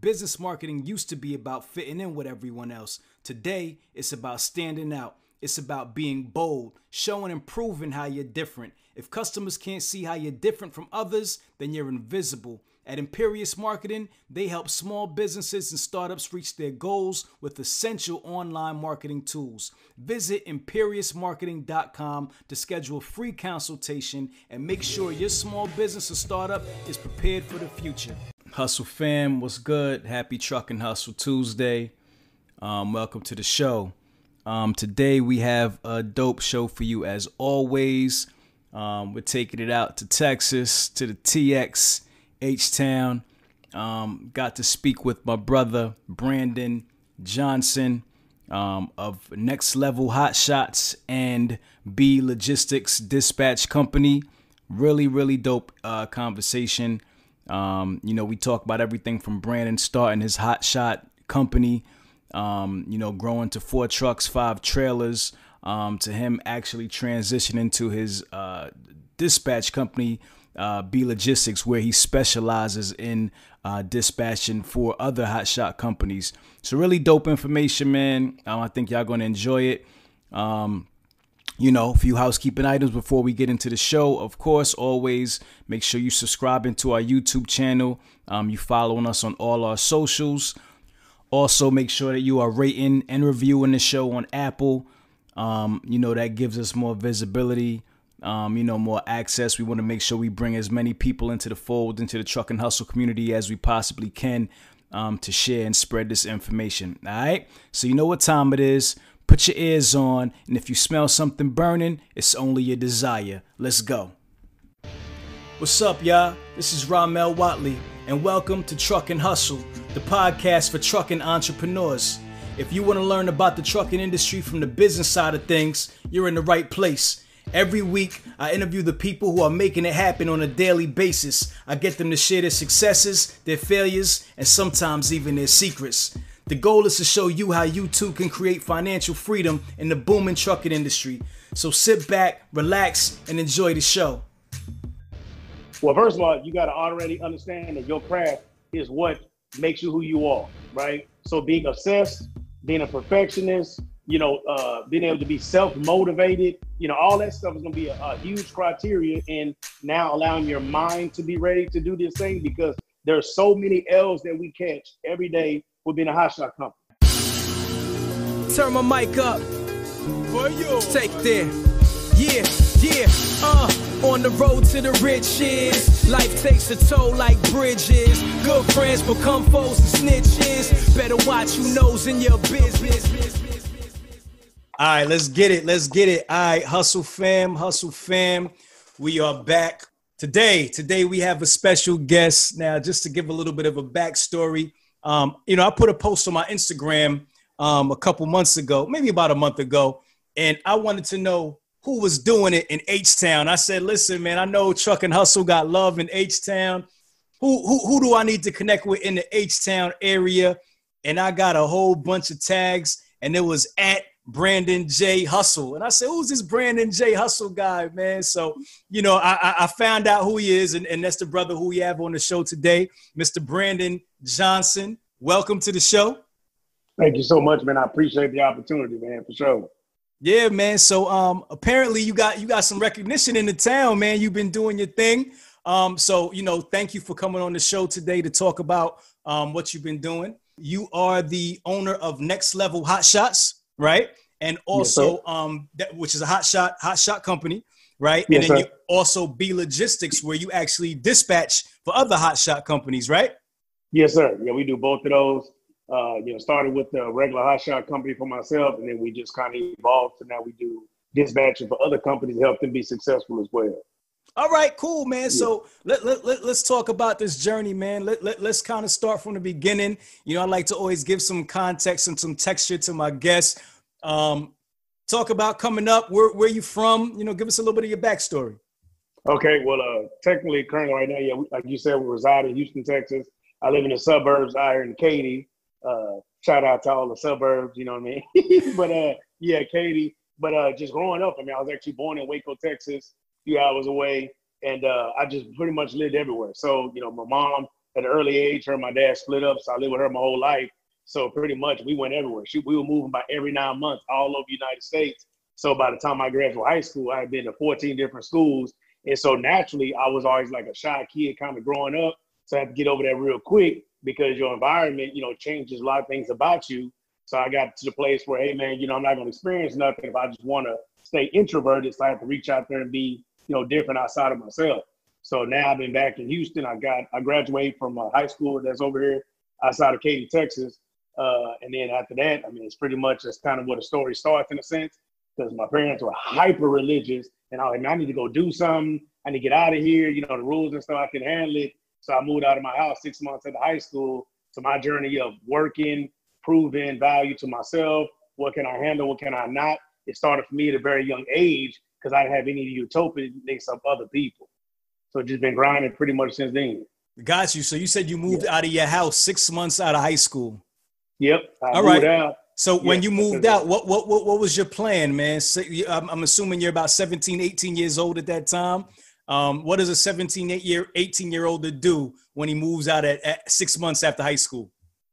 Business marketing used to be about fitting in with everyone else. Today, it's about standing out. It's about being bold, showing and proving how you're different. If customers can't see how you're different from others, then you're invisible. At Imperious Marketing, they help small businesses and startups reach their goals with essential online marketing tools. Visit imperiousmarketing.com to schedule a free consultation and make sure your small business or startup is prepared for the future. Hustle fam, what's good? Happy Trucking Hustle Tuesday. Um, welcome to the show. Um, today we have a dope show for you as always. Um, we're taking it out to Texas, to the TX, H Town. Um, got to speak with my brother Brandon Johnson um, of Next Level Hot Shots and Be Logistics Dispatch Company. Really, really dope uh, conversation. Um, you know, we talk about everything from Brandon starting his hot shot company, um, you know, growing to four trucks, five trailers, um, to him actually transitioning to his uh, dispatch company, uh, Be Logistics, where he specializes in uh, dispatching for other hot shot companies. So really dope information, man. Um, I think y'all gonna enjoy it. Um, you know, a few housekeeping items before we get into the show. Of course, always make sure you subscribing to our YouTube channel. Um, you following us on all our socials. Also, make sure that you are rating and reviewing the show on Apple. Um, you know, that gives us more visibility, um, you know, more access. We want to make sure we bring as many people into the fold, into the truck and hustle community as we possibly can um, to share and spread this information. All right. So, you know what time it is. Put your ears on, and if you smell something burning, it's only your desire. Let's go. What's up, y'all? This is Ramel Watley, and welcome to Truck and Hustle, the podcast for trucking entrepreneurs. If you want to learn about the trucking industry from the business side of things, you're in the right place. Every week, I interview the people who are making it happen on a daily basis. I get them to share their successes, their failures, and sometimes even their secrets. The goal is to show you how you too can create financial freedom in the booming trucking industry. So sit back, relax, and enjoy the show. Well, first of all, you got to already understand that your craft is what makes you who you are, right? So being obsessed, being a perfectionist, you know, uh, being able to be self-motivated, you know, all that stuff is going to be a, a huge criteria in now allowing your mind to be ready to do this thing because there are so many L's that we catch every day with being a hot shot company. Turn my mic up. Take there. Yeah, yeah, uh, on the road to the riches. Life takes a toll like bridges. Good friends become foes and snitches. Better watch your nose in your business. All right, let's get it. Let's get it. All right, hustle fam, hustle fam. We are back today. Today we have a special guest. Now, just to give a little bit of a backstory, um, you know, I put a post on my Instagram um, a couple months ago, maybe about a month ago, and I wanted to know who was doing it in H Town. I said, listen, man, I know Truck and Hustle got love in H Town. Who, who, who do I need to connect with in the H Town area? And I got a whole bunch of tags, and it was at Brandon J Hustle. And I said, who's this Brandon J Hustle guy, man? So, you know, I, I found out who he is, and, and that's the brother who we have on the show today, Mr. Brandon Johnson. Welcome to the show. Thank you so much, man. I appreciate the opportunity, man, for sure. Yeah, man. So um apparently you got you got some recognition in the town, man. You've been doing your thing. Um, so you know, thank you for coming on the show today to talk about um what you've been doing. You are the owner of Next Level Hot Shots, right? And also yes, um that which is a hot shot hot shot company, right? Yes, and then sir. you also be Logistics, where you actually dispatch for other hot shot companies, right? Yes, sir. Yeah, we do both of those uh, you know, started with the regular hot shot company for myself, and then we just kind of evolved to now we do dispatching for other companies to help them be successful as well. All right, cool, man. Yeah. So let, let, let, us talk about this journey, man. Let, let, let's kind of start from the beginning. You know, I like to always give some context and some texture to my guests. Um, talk about coming up, where, where you from? You know, give us a little bit of your backstory. Okay, well, uh, technically, currently right now, yeah, like you said, we reside in Houston, Texas. I live in the suburbs here in Katy. Uh, shout out to all the suburbs, you know what I mean? but uh, yeah, Katy. But uh, just growing up, I mean, I was actually born in Waco, Texas, a few hours away, and uh, I just pretty much lived everywhere. So you know, my mom at an early age. Her and my dad split up, so I lived with her my whole life. So pretty much we went everywhere. She, we were moving by every nine months all over the United States. So by the time I graduated high school, I had been to 14 different schools. And so naturally, I was always like a shy kid kind of growing up. So I had to get over that real quick because your environment, you know, changes a lot of things about you. So I got to the place where, hey man, you know, I'm not gonna experience nothing if I just wanna stay introverted. So I have to reach out there and be, you know, different outside of myself. So now I've been back in Houston. I got I graduated from a high school that's over here outside of Katy, Texas. Uh, and then after that, I mean, it's pretty much that's kind of where the story starts in a sense, because my parents were hyper religious, and I was like, I need to go do something. I need to get out of here. You know, the rules and stuff, I can handle it. So I moved out of my house six months the high school. So my journey of working, proving value to myself, what can I handle, what can I not, it started for me at a very young age because I didn't have any utopianness of other people. So just been grinding pretty much since then. Got you. So you said you moved yeah. out of your house six months out of high school. Yep. I All right. Out. So when you moved out, what, what what what was your plan, man? So, I'm assuming you're about 17, 18 years old at that time. Um, what does a 17 eight year 18 year old to do when he moves out at, at six months after high school?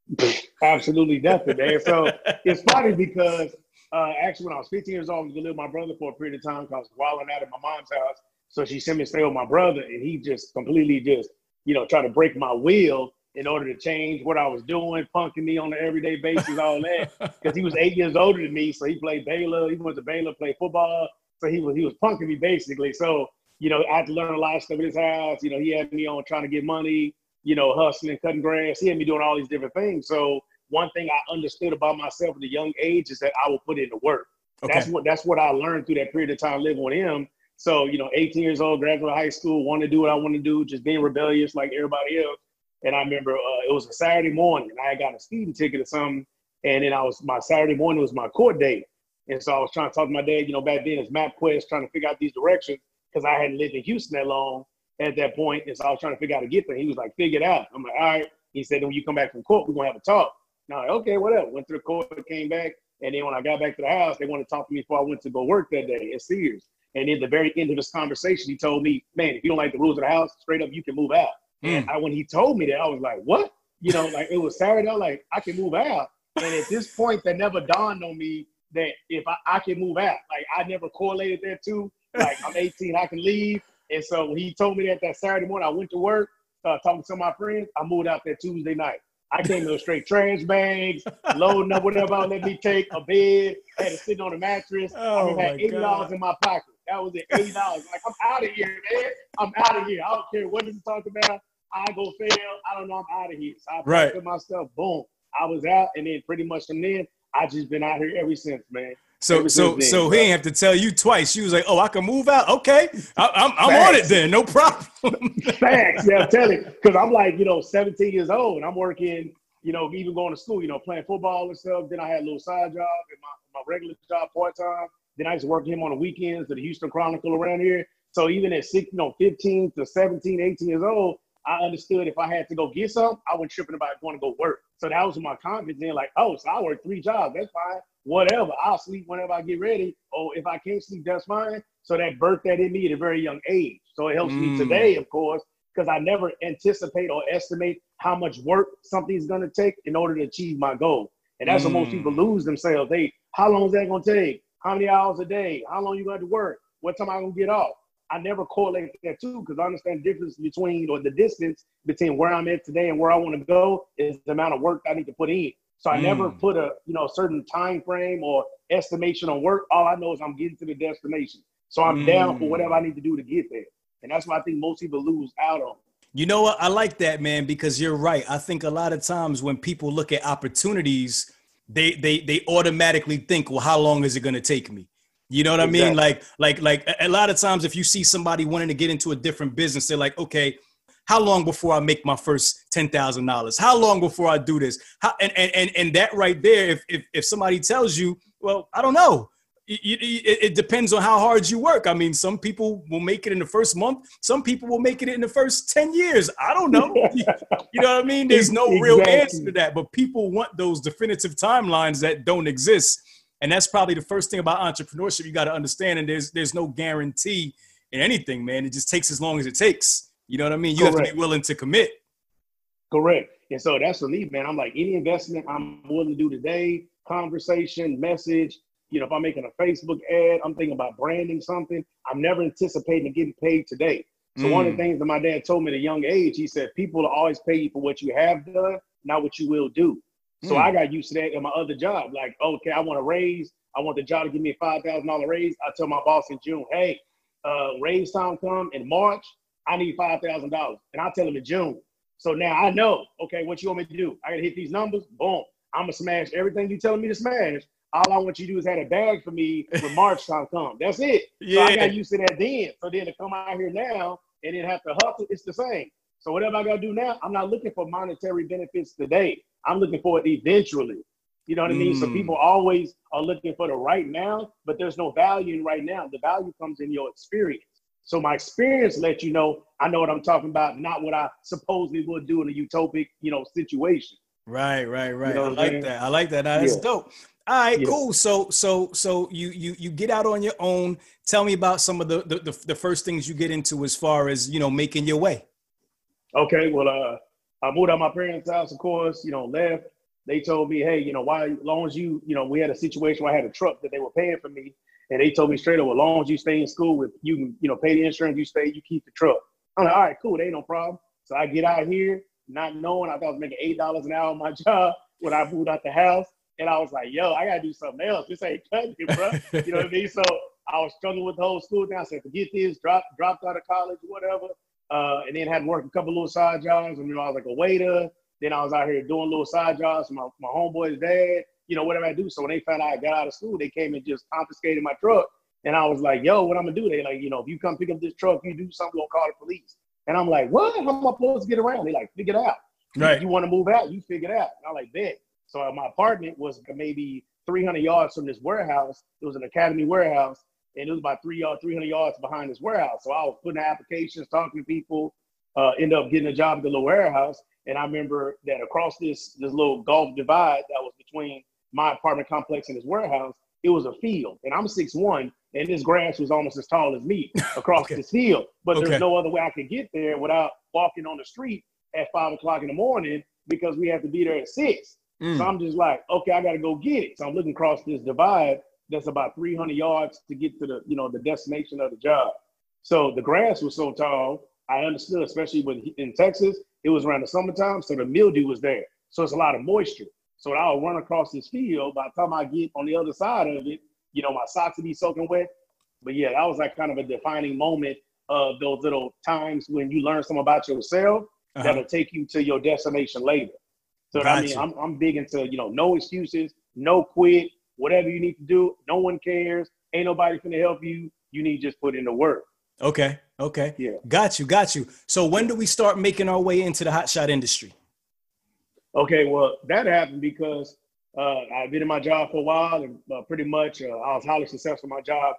Absolutely nothing, man. So it's funny because uh, actually when I was 15 years old, I was gonna live with my brother for a period of time because I was wilding out at my mom's house. So she sent me to stay with my brother, and he just completely just, you know, tried to break my will in order to change what I was doing, punking me on an everyday basis, all that. Because he was eight years older than me, so he played Baylor. He went to Baylor, played football. So he was he was punking me basically. So you know, I had to learn a lot of stuff in his house. You know, he had me on trying to get money. You know, hustling, cutting grass. He had me doing all these different things. So one thing I understood about myself at a young age is that I will put in the work. Okay. That's what that's what I learned through that period of time living with him. So, you know, 18 years old, graduate high school, want to do what I want to do, just being rebellious like everybody else. And I remember uh, it was a Saturday morning. I got a speeding ticket or something. And then I was, my Saturday morning was my court date. And so I was trying to talk to my dad, you know, back then it's MapQuest, trying to figure out these directions because I hadn't lived in Houston that long at that point. And so I was trying to figure out how to get there. He was like, figure it out. I'm like, all right. He said, when you come back from court, we're to have a talk. Now, like, okay, whatever. Went to the court, came back. And then when I got back to the house, they wanted to talk to me before I went to go work that day at Sears. And in the very end of this conversation, he told me, man, if you don't like the rules of the house, straight up, you can move out. Mm. And I, when he told me that, I was like, what? You know, like it was Saturday, I was like, I can move out. And at this point, that never dawned on me that if I, I can move out, like I never correlated that to, like I'm 18, I can leave. And so when he told me that that Saturday morning, I went to work, uh, talking to some of my friends, I moved out that Tuesday night. I came in straight trash bags, loading up whatever I let me take, a bed, I had to sit on a mattress. Oh I had eighty dollars in my pocket. That was it, eighty dollars. Like I'm out of here, man. I'm out of here. I don't care what you talk about. I go fail. I don't know. I'm out of here. So I right. put my stuff. Boom. I was out, and then pretty much from then, I just been out here ever since, man. So so then, so bro. he ain't have to tell you twice. She was like, "Oh, I can move out. Okay, I, am I'm, I'm on it then. No problem." Facts. Yeah, I'm telling you, because I'm like you know 17 years old, and I'm working. You know, even going to school. You know, playing football and stuff. Then I had a little side job and my, my regular job part time. Then I used to work him on the weekends to the Houston Chronicle around here. So even at six, you know, 15 to 17, 18 years old, I understood if I had to go get some, I wasn't tripping about going to go work. So that was my confidence in like, oh, so I work three jobs. That's fine. Whatever. I'll sleep whenever I get ready. Or if I can't sleep, that's fine. So that birthed that in me at a very young age. So it helps mm. me today, of course, because I never anticipate or estimate how much work something's going to take in order to achieve my goal. And that's mm. what most people lose themselves. They, how long is that going to take? How many hours a day? How long you going to work? What time I going to get off? I never correlate that too because I understand the difference between or the distance between where I'm at today and where I want to go is the amount of work I need to put in. So I mm. never put a you know a certain time frame or estimation on work. All I know is I'm getting to the destination. So I'm mm. down for whatever I need to do to get there. And that's what I think most people lose out on. You know what? I like that, man, because you're right. I think a lot of times when people look at opportunities, they they they automatically think, well, how long is it going to take me? You know what exactly. I mean? Like, like, like a lot of times, if you see somebody wanting to get into a different business, they're like, okay, how long before I make my first ten thousand dollars? How long before I do this? How, and, and and and that right there, if if if somebody tells you, well, I don't know. It, it, it, depends on how hard you work. I mean, some people will make it in the first month. Some people will make it in the first 10 years. I don't know. you know what I mean? There's no exactly. real answer to that, but people want those definitive timelines that don't exist. And that's probably the first thing about entrepreneurship you got to understand. And there's there's no guarantee in anything, man. It just takes as long as it takes. You know what I mean? You Correct. have to be willing to commit. Correct. And so that's for me, man. I'm like any investment I'm willing to do today, conversation, message. You know, if I'm making a Facebook ad, I'm thinking about branding something. I'm never anticipating getting paid today. So mm. one of the mm. things that my dad told me at a young age, he said, people will always pay you for what you have done, not what you will do. So mm. I got used to that in my other job. Like, okay, I want a raise. I want the job to give me a five thousand dollar raise. I tell my boss in June, hey, uh, raise time come in March. I need five thousand dollars, and I tell him in June. So now I know, okay, what you want me to do? I gotta hit these numbers. Boom, I'm gonna smash everything you telling me to smash. All I want you to do is have a bag for me when March time come. That's it. Yeah. So I got used to that then. So then to come out here now and then have to hustle, it's the same. So whatever I gotta do now, I'm not looking for monetary benefits today. I'm looking for it eventually. You know what I mean? So mm. people always are looking for the right now, but there's no value in right now. The value comes in your experience. So my experience lets you know I know what I'm talking about, not what I supposedly would do in a utopic, you know, situation. Right, right, right. You know I like that. I like that. That's yeah. dope. All right, yeah. cool. So, so, so you you you get out on your own. Tell me about some of the, the the, the first things you get into as far as you know making your way. Okay, well, uh, I moved out of my parents' house, of course. You know, left. They told me, hey, you know, why? As long as you, you know, we had a situation where I had a truck that they were paying for me, and they told me straight up, as long as you stay in school with you, you know, pay the insurance, you stay, you keep the truck. I'm like, all right, cool, they ain't no problem. So I get out here, not knowing I thought I was making eight dollars an hour on my job when I moved out the house, and I was like, yo, I gotta do something else. This ain't cutting it, bro. you know what I mean? So I was struggling with the whole school thing. I said, forget this, drop, dropped out of college, whatever. Uh, and then had to work a couple little side jobs. And you know, I was like a waiter. Then I was out here doing little side jobs for my, my homeboy's dad, you know, whatever I do. So when they found out I got out of school, they came and just confiscated my truck. And I was like, yo, what I'm gonna do? They like, you know, if you come pick up this truck, you do something, we'll call the police. And I'm like, what? How am I supposed to get around? They like, figure it out. Right. You want to move out, you figure it out. And I'm like, bet. So my apartment was maybe 300 yards from this warehouse. It was an academy warehouse, and it was about three yard, 300 yards behind this warehouse. So I was putting applications, talking to people, uh, end up getting a job at the little warehouse. And I remember that across this this little gulf divide that was between my apartment complex and this warehouse, it was a field. And I'm six one, and this grass was almost as tall as me across okay. this field. But okay. there's no other way I could get there without walking on the street at five o'clock in the morning because we have to be there at six. Mm. So I'm just like, okay, I got to go get it. So I'm looking across this divide that's about 300 yards to get to the, you know, the destination of the job. So the grass was so tall, I understood, especially with in Texas, it was around the summertime, so the mildew was there. So it's a lot of moisture. So I'll run across this field. By the time I get on the other side of it, you know, my socks will be soaking wet. But yeah, that was like kind of a defining moment of those little times when you learn something about yourself uh-huh. that'll take you to your destination later. So gotcha. I mean, I'm, I'm big into, you know, no excuses, no quit, whatever you need to do. No one cares. Ain't nobody to help you. You need to just put in the work. Okay. Okay. Yeah. Got you. Got you. So when do we start making our way into the hotshot industry? Okay. Well, that happened because uh, I've been in my job for a while and uh, pretty much uh, I was highly successful in my job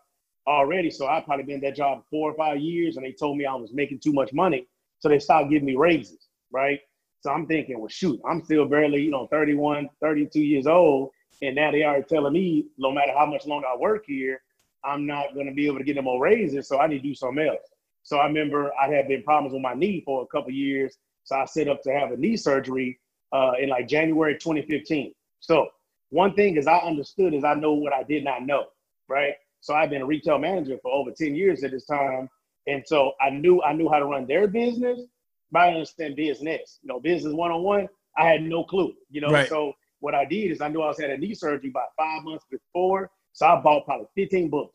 already. So I probably been in that job four or five years and they told me I was making too much money. So they stopped giving me raises. Right. So I'm thinking, well, shoot, I'm still barely, you know, 31, 32 years old. And now they are telling me no matter how much longer I work here, I'm not going to be able to get them more raises. So I need to do something else. So I remember I had been problems with my knee for a couple years. So I set up to have a knee surgery uh, in like January 2015. So one thing is I understood is I know what I did not know, right? So I've been a retail manager for over 10 years at this time. And so I knew I knew how to run their business, but I understand business. You know, business one-on-one, I had no clue, you know. Right. So what I did is I knew I was had a knee surgery about five months before. So I bought probably 15 books.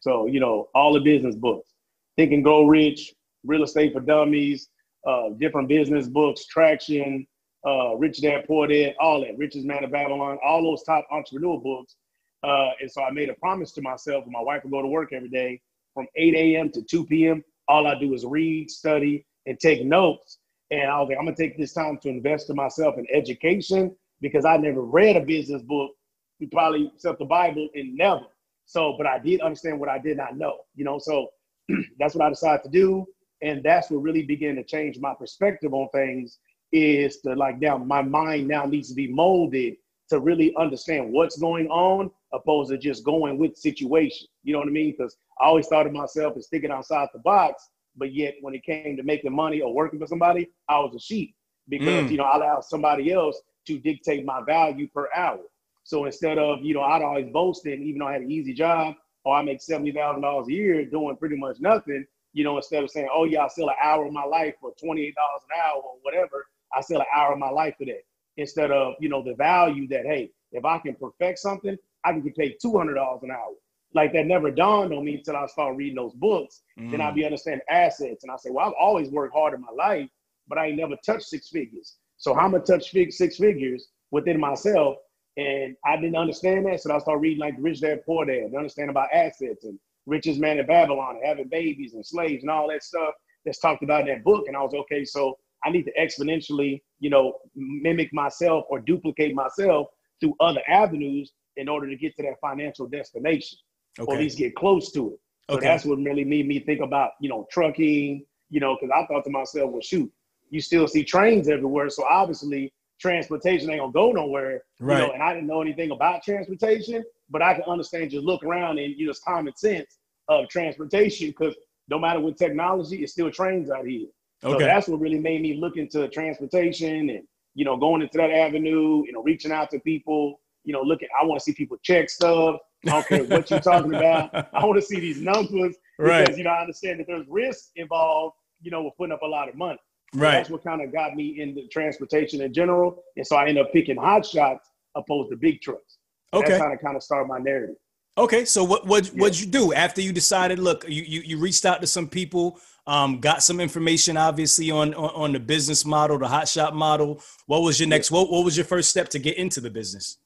So, you know, all the business books. Think and Grow Rich, Real Estate for Dummies, uh, different business books, Traction, uh, Rich Dad Poor Dad, all that, Richest Man of Babylon, all those top entrepreneur books. Uh, and so I made a promise to myself and my wife would go to work every day from 8 a.m. to 2 p.m. All I do is read, study, and take notes. And I was like, I'm gonna take this time to invest in myself in education because I never read a business book. You probably except the Bible and never. So, but I did understand what I did not know, you know. So that's what I decided to do. And that's what really began to change my perspective on things is to like now my mind now needs to be molded to really understand what's going on opposed to just going with situation. You know what I mean? Because I always thought of myself as thinking outside the box, but yet when it came to making money or working for somebody, I was a sheep because Mm. you know I allow somebody else to dictate my value per hour. So instead of you know I'd always boasting, even though I had an easy job, or I make seventy thousand dollars a year doing pretty much nothing. You know, instead of saying, "Oh yeah, I sell an hour of my life for twenty eight dollars an hour or whatever," I sell an hour of my life for that. Instead of you know the value that hey, if I can perfect something, I can get paid two hundred dollars an hour. Like that never dawned on me until I started reading those books. Then I'd mm. be understanding assets, and I say, "Well, I've always worked hard in my life, but I ain't never touched six figures. So how am I going to touch fig- six figures within myself?" And I didn't understand that, so I started reading like Rich Dad Poor Dad, to understand about assets and richest man in Babylon, having babies and slaves and all that stuff that's talked about in that book. And I was okay, so I need to exponentially, you know, mimic myself or duplicate myself through other avenues in order to get to that financial destination, or at least get close to it. So Okay. that's what really made me think about, you know, trucking, you know, because I thought to myself, well, shoot, you still see trains everywhere. So obviously transportation ain't gonna go nowhere. You know, Right. and I didn't know anything about transportation, but I can understand just look around and you know, it's common sense of transportation because no matter what technology, it's still trains out here. So Okay. that's what really made me look into transportation and you know going into that avenue, you know, reaching out to people, you know, looking. I want to see people check stuff. I don't care what you're talking about. I want to see these numbers because Right. you know I understand that there's risk involved. You know, with putting up a lot of money. Right. That's what kind of got me into transportation in general, and so I ended up picking hot shots opposed to big trucks. Okay. That's how to kind of start my narrative. Okay, so what what Yeah. what'd you do after you decided? Look, you you, you reached out to some people, um, got some information, obviously on, on on the business model, the hot shot model. What was your next? What what was your first step to get into the business?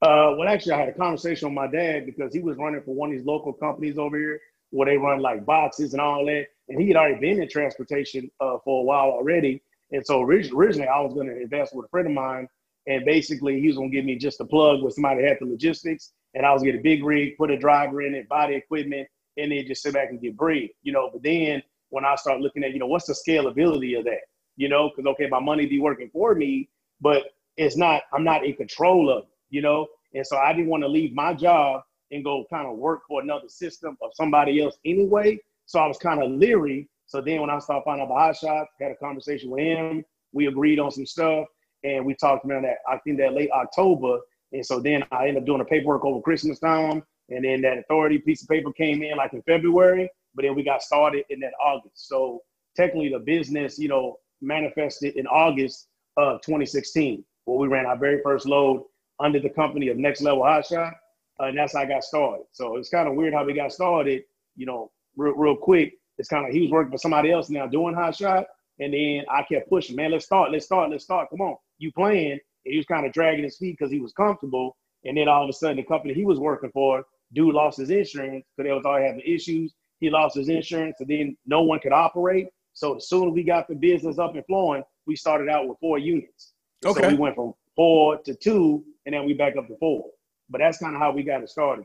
Uh, well, actually, I had a conversation with my dad because he was running for one of these local companies over here where they run like boxes and all that. And he had already been in transportation uh, for a while already. And so originally, I was going to invest with a friend of mine. And basically, he was going to give me just a plug with somebody had the logistics. And I was get a big rig, put a driver in it, buy the equipment, and then just sit back and get bread, you know. But then when I start looking at, you know, what's the scalability of that? You know, because, okay, my money be working for me, but it's not, I'm not in control of it, you know? And so I didn't want to leave my job and go kind of work for another system of somebody else anyway. So I was kind of leery. So then when I started finding out about Hot Shots, had a conversation with him. We agreed on some stuff and we talked about that, I think that late October. And so then I ended up doing the paperwork over Christmas time. And then that authority piece of paper came in like in February, but then we got started in that August. So technically the business, you know, manifested in August of 2016, where we ran our very first load under the company of Next Level Hot Shot. Uh, and that's how I got started. So it's kind of weird how we got started, you know, real, real quick. It's kind of he was working for somebody else now doing Hot Shot. And then I kept pushing, man, let's start, let's start, let's start. Come on, you playing. And he was kind of dragging his feet because he was comfortable. And then all of a sudden, the company he was working for, dude lost his insurance because they was already having issues. He lost his insurance, and then no one could operate. So as soon as we got the business up and flowing, we started out with four units. Okay. So we went from four to two, and then we back up to four. But that's kind of how we got it started.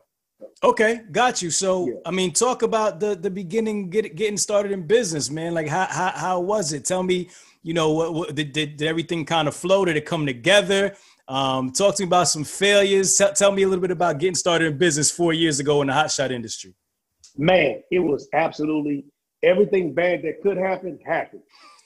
Okay, got you. So Yeah. I mean, talk about the the beginning, get getting started in business, man. Like how how how was it? Tell me, you know, what, what did, did did everything kind of flow? Did it come together? Um, talk to me about some failures. Tell, tell me a little bit about getting started in business four years ago in the hot shot industry. Man, it was absolutely everything bad that could happen happened.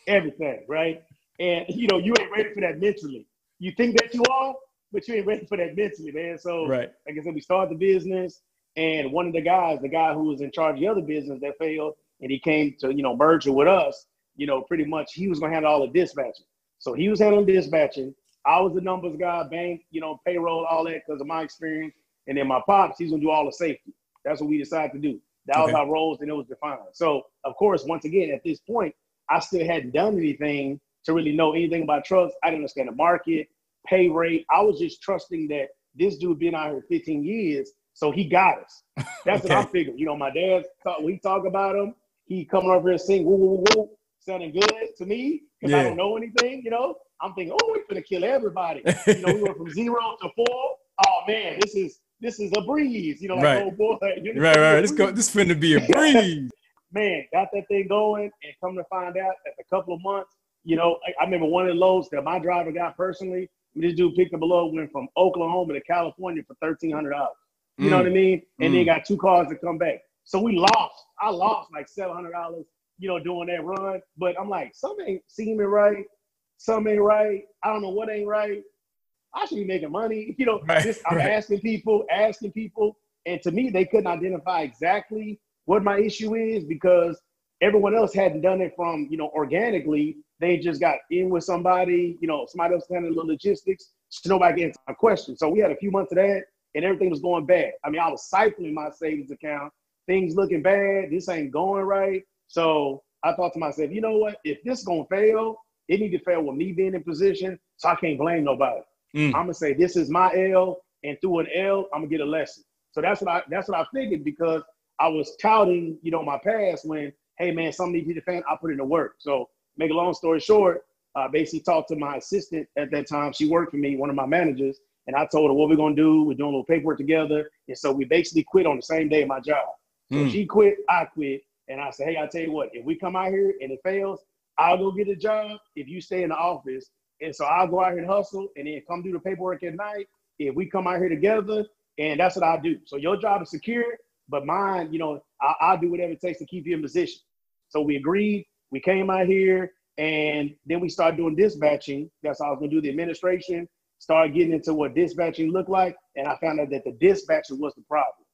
Everything, right? And you know, you ain't ready for that mentally. You think that you are, but you ain't ready for that mentally, man. So Right. like I said, we started the business, and one of the guys, the guy who was in charge of the other business that failed, and he came to you know merger with us. You know, pretty much he was gonna handle all the dispatching. So he was handling dispatching. I was the numbers guy, bank, you know, payroll, all that because of my experience. And then my pops, he's gonna do all the safety. That's what we decided to do. That was our roles, and it was defined. So of course, once again, at this point, I still hadn't done anything to really know anything about trucks. I didn't understand the market, pay rate. I was just trusting that this dude been out here 15 years, so he got us. That's what I Okay. figured. You know, my dad thought he talk about him, he coming over here sing woo woo woo, sounding good to me because I don't know anything. You know, I'm thinking, oh, we're gonna kill everybody. you know, we went from zero to four. Oh man, this is this is a breeze. You know, like Right. oh boy, you know, Right, right. This go, this finna be a breeze. man, got that thing going, and come to find out, after a couple of months, you know, I, I remember one of the loads that my driver got personally. This dude picked up a load, went from Oklahoma to California for thirteen hundred dollars. You know Mm. what I mean? And then Mm. got two cars to come back. So we lost. I lost like seven hundred dollars, you know, doing that run. But I'm like, something ain't seeming right. something ain't right. I don't know what ain't right. I should be making money. You know, right, just, I'm right. asking people, asking people. And to me, they couldn't identify exactly what my issue is because everyone else hadn't done it from, you know, organically. They just got in with somebody, you know, somebody else handling the logistics. So nobody can answer my question. So we had a few months of that and everything was going bad. I mean, I was siphoning my savings account, things looking bad, this ain't going right. So I thought to myself, you know what? If this is gonna fail, it need to fail with me being in position, so I can't blame nobody. Mm. I'm gonna say this is my L, and through an L, I'm gonna get a lesson. So that's what I that's what I figured because I was touting, you know, my past when, hey man, something needs to be defended, I put in the work. So make a long story short, uh, basically talked to my assistant at that time. She worked for me, one of my managers, and I told her what we're gonna do. We're doing a little paperwork together, and so we basically quit on the same day of my job. So mm. she quit, I quit, and I said, hey, I tell you what, if we come out here and it fails, I'll go get a job. If you stay in the office, and so I'll go out here and hustle, and then come do the paperwork at night. If we come out here together, and that's what I do. So your job is secure, but mine, you know, I'll do whatever it takes to keep you in position. So we agreed. We came out here, and then we started doing dispatching. That's how I was gonna do the administration started getting into what dispatching looked like, and I found out that the dispatcher was the problem.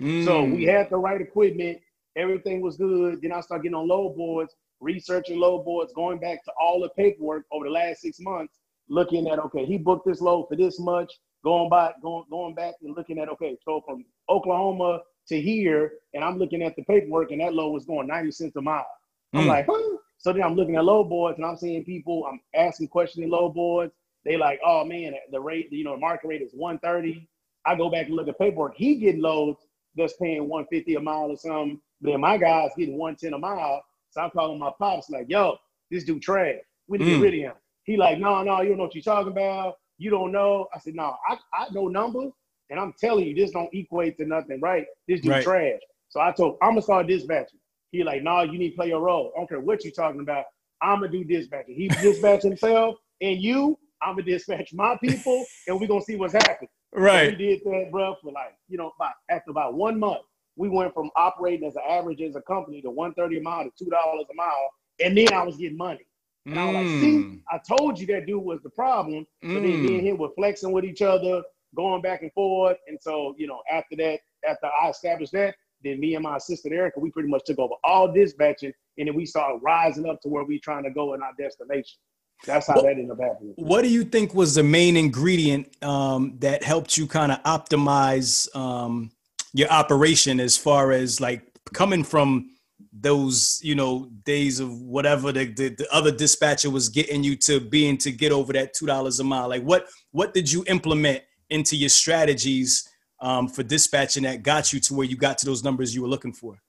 Mm. So we had the right equipment, everything was good. Then I started getting on load boards, researching load boards, going back to all the paperwork over the last six months, looking at okay, he booked this load for this much, going by going going back and looking at okay, so from Oklahoma to here, and I'm looking at the paperwork, and that load was going 90 cents a mile. I'm mm. like, huh? So then I'm looking at load boards and I'm seeing people, I'm asking questions in load boards. They like, oh man, the rate, you know, the market rate is 130. I go back and look at paperwork. He getting loads that's paying 150 a mile or something. Then my guy's getting 110 a mile. So I'm calling my pops like, yo, this dude trash. We need to mm. get rid of him. He like, no, no, you don't know what you're talking about. You don't know. I said, no, I, I know numbers, and I'm telling you, this don't equate to nothing, right? This dude right. trash. So I told, I'm gonna start dispatching. He like, no, you need to play your role. I don't care what you're talking about. I'm gonna do dispatching. He dispatch himself, and you, I'm gonna dispatch my people, and we're gonna see what's happening. Right. So we did that, bro, for like you know, about after about one month, we went from operating as an average as a company to 130 a mile to two dollars a mile, and then I was getting money. And mm. I was like, see, mm. I told you that dude was the problem. So mm. then me and him were flexing with each other, going back and forth. And so, you know, after that, after I established that, then me and my assistant Erica, we pretty much took over all dispatching, and then we started rising up to where we trying to go in our destination. That's how what, that ended up happening. What do you think was the main ingredient um, that helped you kind of optimize um, your operation as far as like coming from those you know days of whatever the, the, the other dispatcher was getting you to being to get over that two dollars a mile like what what did you implement into your strategies um, for dispatching that got you to where you got to those numbers you were looking for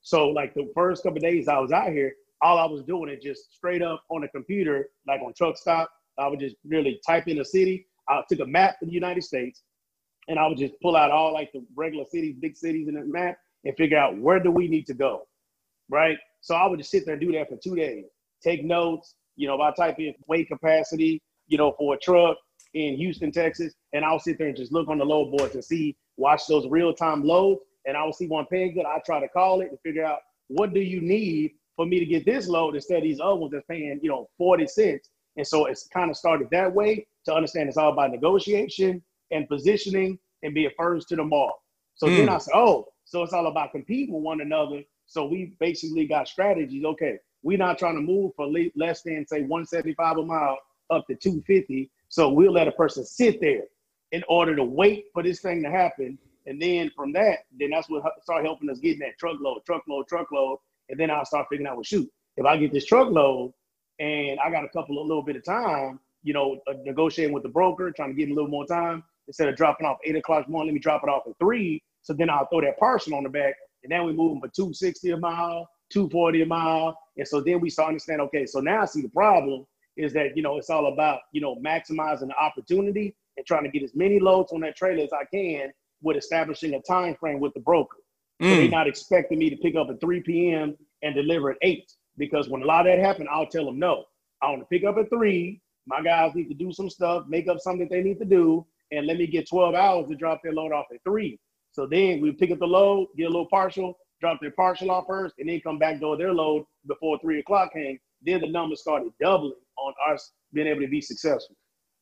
so like the first couple days i was out here all I was doing is just straight up on the computer, like on truck stop. I would just really type in a city. I took a map of the United States, and I would just pull out all like the regular cities, big cities in the map, and figure out where do we need to go, right? So I would just sit there and do that for two days, take notes. You know, if I type in weight capacity, you know, for a truck in Houston, Texas, and I'll sit there and just look on the load boards and see, watch those real time loads, and I will see one paying good. I try to call it and figure out what do you need for me to get this load instead of these other ones that's paying, you know, 40 cents. And so it's kind of started that way to understand it's all about negotiation and positioning and being first to the mark. So mm. then I said, oh, so it's all about competing with one another. So we basically got strategies. Okay, we're not trying to move for less than say 175 a mile up to 250. So we'll let a person sit there in order to wait for this thing to happen. And then from that, then that's what start helping us getting that truckload, truckload, truckload. And then I'll start figuring out, well, shoot, if I get this truckload and I got a couple of little bit of time, you know, uh, negotiating with the broker, trying to get a little more time, instead of dropping off eight o'clock morning, let me drop it off at three. So then I'll throw that parcel on the back, and then we move them for 260 a mile, 240 a mile. And so then we start understand, okay, so now I see the problem is that, you know, it's all about, you know, maximizing the opportunity and trying to get as many loads on that trailer as I can with establishing a time frame with the broker. Mm. So they're not expecting me to pick up at 3 p.m. and deliver at 8. Because when a lot of that happens, I'll tell them no. I want to pick up at 3. My guys need to do some stuff, make up something they need to do, and let me get 12 hours to drop their load off at 3. So then we pick up the load, get a little partial, drop their partial off first, and then come back door their load before 3 o'clock came. Then the numbers started doubling. On us being able to be successful.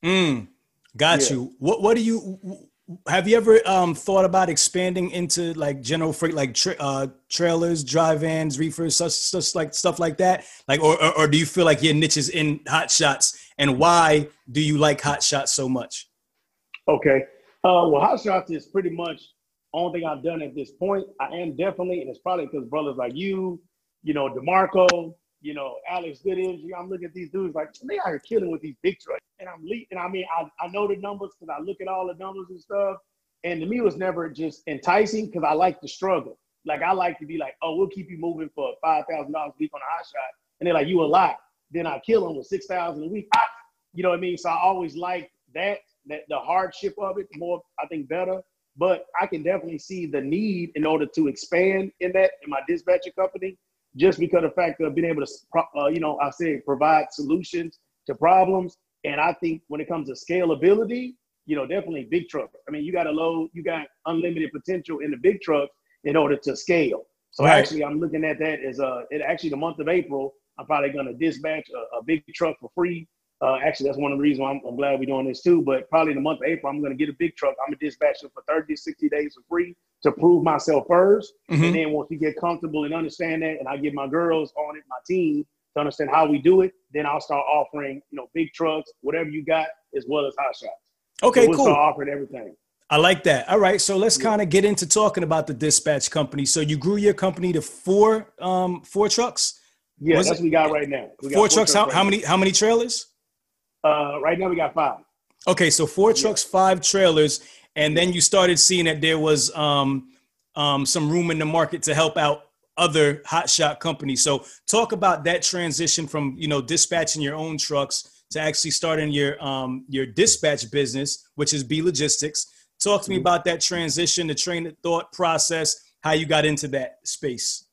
Mm, got yeah. you. What What do you have you ever um, thought about expanding into like general freight, like tra- uh, trailers, dry vans, reefers, such, such like stuff like that? Like, or, or, or do you feel like your niche is in hot shots? And why do you like hot shots so much? Okay. Uh, well, hot shots is pretty much only thing I've done at this point. I am definitely, and it's probably because brothers like you, you know, Demarco, you know, Alex Good Energy. I'm looking at these dudes like they are killing with these big trucks. And I'm leaping. I mean, I, I know the numbers because I look at all the numbers and stuff. And to me, it was never just enticing because I like the struggle. Like I like to be like, oh, we'll keep you moving for five thousand dollars a week on a hot shot, and they're like, you a lot. Then I kill them with six thousand a week. I, you know what I mean? So I always like that, that the hardship of it more. I think better, but I can definitely see the need in order to expand in that in my dispatcher company just because of the fact of being able to, uh, you know, I say provide solutions to problems. And I think when it comes to scalability, you know, definitely big trucks. I mean, you got a load, you got unlimited potential in the big trucks in order to scale. So right. actually, I'm looking at that as uh, it actually the month of April. I'm probably going to dispatch a, a, big truck for free. Uh, actually, that's one of the reasons I'm, I'm, glad we're doing this too. But probably in the month of April, I'm going to get a big truck. I'm going to dispatch it for 30 to 60 days for free to prove myself 1st mm-hmm. And then once we get comfortable and understand that, and I get my girls on it, my team, to understand how we do it, then I'll start offering, you know, big trucks, whatever you got, as well as hot shots. Okay, so we'll cool. Start offering everything. I like that. All right, so let's yeah. kind of get into talking about the dispatch company. So you grew your company to four, um, four trucks. Yeah, that's it? what we got right now. We four, four trucks. How, right how many? How many trailers? Uh, right now we got five. Okay, so four yeah. trucks, five trailers, and then you started seeing that there was um, um, some room in the market to help out other hotshot companies. So talk about that transition from you know dispatching your own trucks to actually starting your um, your dispatch business, which is Be Logistics. Talk to me mm-hmm. about that transition, the train of thought process, how you got into that space.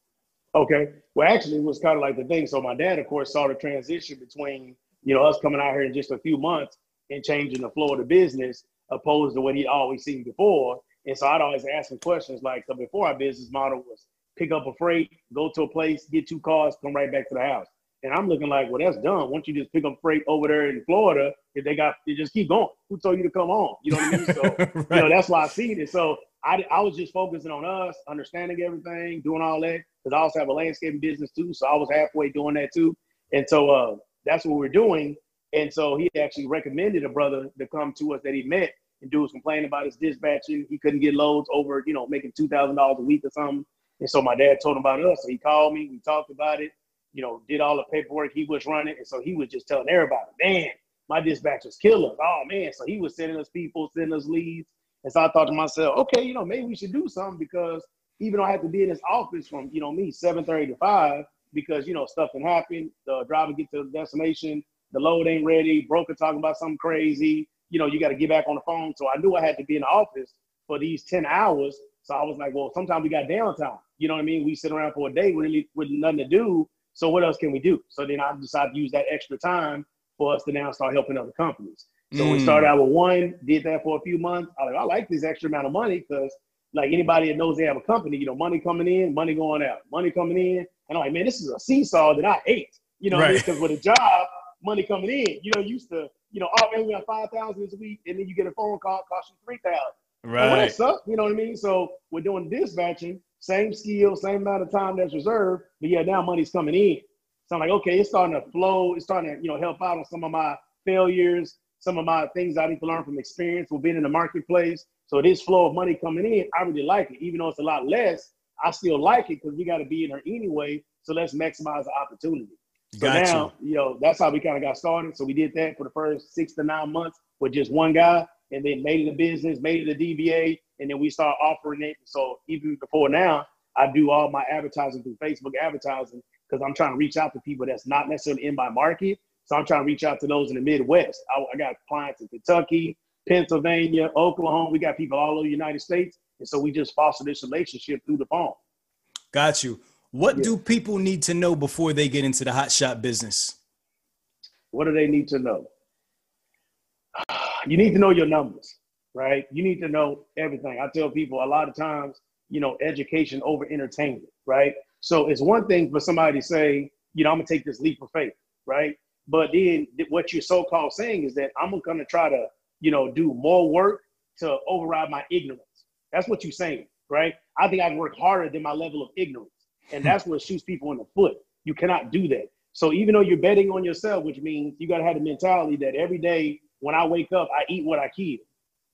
Okay. Well, actually, it was kind of like the thing. So my dad, of course, saw the transition between you know us coming out here in just a few months and changing the flow of the business, opposed to what he'd always seen before. And so I'd always ask him questions like, so before our business model was pick up a freight, go to a place, get two cars, come right back to the house. And I'm looking like, well, that's done. Once you just pick up freight over there in Florida, if they got, you just keep going. Who told you to come on? You know what I mean? So, right. you know, that's why I seen it. So I, I was just focusing on us, understanding everything, doing all that. Because I also have a landscaping business too. So I was halfway doing that too. And so uh, that's what we're doing. And so he actually recommended a brother to come to us that he met and dude was complaining about his dispatching. He couldn't get loads over, you know, making two thousand dollars a week or something. And so my dad told him about us. So he called me. We talked about it. You know, did all the paperwork he was running, and so he was just telling everybody, "Man, my dispatchers kill us." Oh man, so he was sending us people, sending us leads. And so I thought to myself, okay, you know, maybe we should do something because even though I have to be in this office from, you know, me seven thirty to five, because you know stuff can happen. The driver get to the destination, the load ain't ready, broker talking about something crazy you know, you got to get back on the phone. So I knew I had to be in the office for these 10 hours. So I was like, well, sometimes we got downtime. You know what I mean? We sit around for a day with, really, with nothing to do. So what else can we do? So then I decided to use that extra time for us to now start helping other companies. So mm. we started out with one, did that for a few months. I like, I like this extra amount of money because like anybody that knows they have a company, you know, money coming in, money going out, money coming in. And I'm like, man, this is a seesaw that I ate. You know, because right. with a job, money coming in, you know, used to you know, oh man, we got five thousand this week, and then you get a phone call, cost you three thousand. Right. Well, that. You know what I mean? So we're doing dispatching, same skill, same amount of time that's reserved, but yeah, now money's coming in. So I'm like, okay, it's starting to flow. It's starting to, you know, help out on some of my failures, some of my things I need to learn from experience with being in the marketplace. So this flow of money coming in, I really like it. Even though it's a lot less, I still like it because we got to be in her anyway. So let's maximize the opportunity. So now, you know, that's how we kind of got started. So we did that for the first six to nine months with just one guy, and then made it a business, made it a DBA, and then we start offering it. So even before now, I do all my advertising through Facebook advertising because I'm trying to reach out to people that's not necessarily in my market. So I'm trying to reach out to those in the Midwest. I, I got clients in Kentucky, Pennsylvania, Oklahoma. We got people all over the United States. And so we just foster this relationship through the phone. Got you. What yeah. do people need to know before they get into the hot shot business? What do they need to know? You need to know your numbers, right? You need to know everything. I tell people a lot of times, you know, education over entertainment, right? So it's one thing for somebody to say, you know, I'm gonna take this leap of faith, right? But then what you're so-called saying is that I'm gonna try to, you know, do more work to override my ignorance. That's what you're saying, right? I think I can work harder than my level of ignorance. And hmm. that's what shoots people in the foot. You cannot do that. So even though you're betting on yourself, which means you gotta have the mentality that every day when I wake up, I eat what I kill.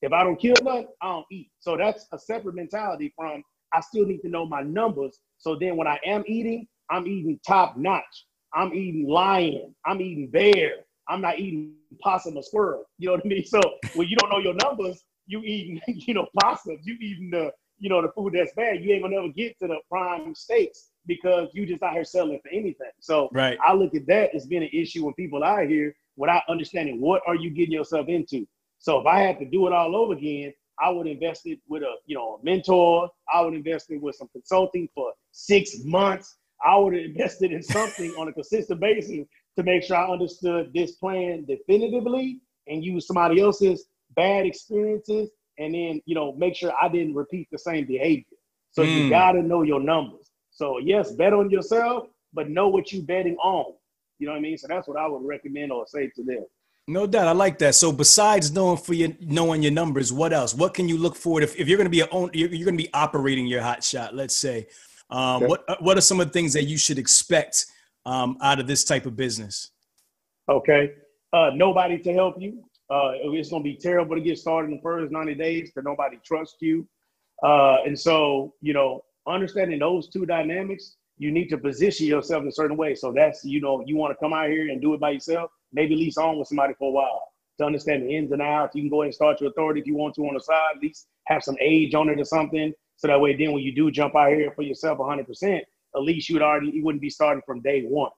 If I don't kill nothing, I don't eat. So that's a separate mentality from I still need to know my numbers. So then when I am eating, I'm eating top notch. I'm eating lion. I'm eating bear. I'm not eating possum or squirrel. You know what I mean? So when you don't know your numbers, you eating, you know, possums, you eating the, you know, the food that's bad. You ain't gonna never get to the prime steaks because you just out here selling for anything. So right. I look at that as being an issue when people out here without understanding what are you getting yourself into. So if I had to do it all over again, I would invest it with a, you know, a mentor. I would invest it with some consulting for six months. I would have invested in something on a consistent basis to make sure I understood this plan definitively and use somebody else's bad experiences and then, you know, make sure I didn't repeat the same behavior. So mm. you got to know your numbers. So yes, bet on yourself, but know what you're betting on. You know what I mean? So that's what I would recommend or say to them. No doubt, I like that. So besides knowing for your knowing your numbers, what else? What can you look for if, if you're going to be a own, you're, you're going to be operating your hot shot? Let's say, um, okay. what what are some of the things that you should expect um, out of this type of business? Okay, uh, nobody to help you. Uh, it's going to be terrible to get started in the first 90 days because nobody trusts you. Uh, and so, you know, understanding those two dynamics, you need to position yourself in a certain way. So that's, you know, you want to come out here and do it by yourself, maybe lease on with somebody for a while to understand the ins and outs. You can go ahead and start your authority if you want to on the side, at least have some age on it or something. So that way, then when you do jump out here for yourself 100%, at least you'd already, you wouldn't be starting from day one.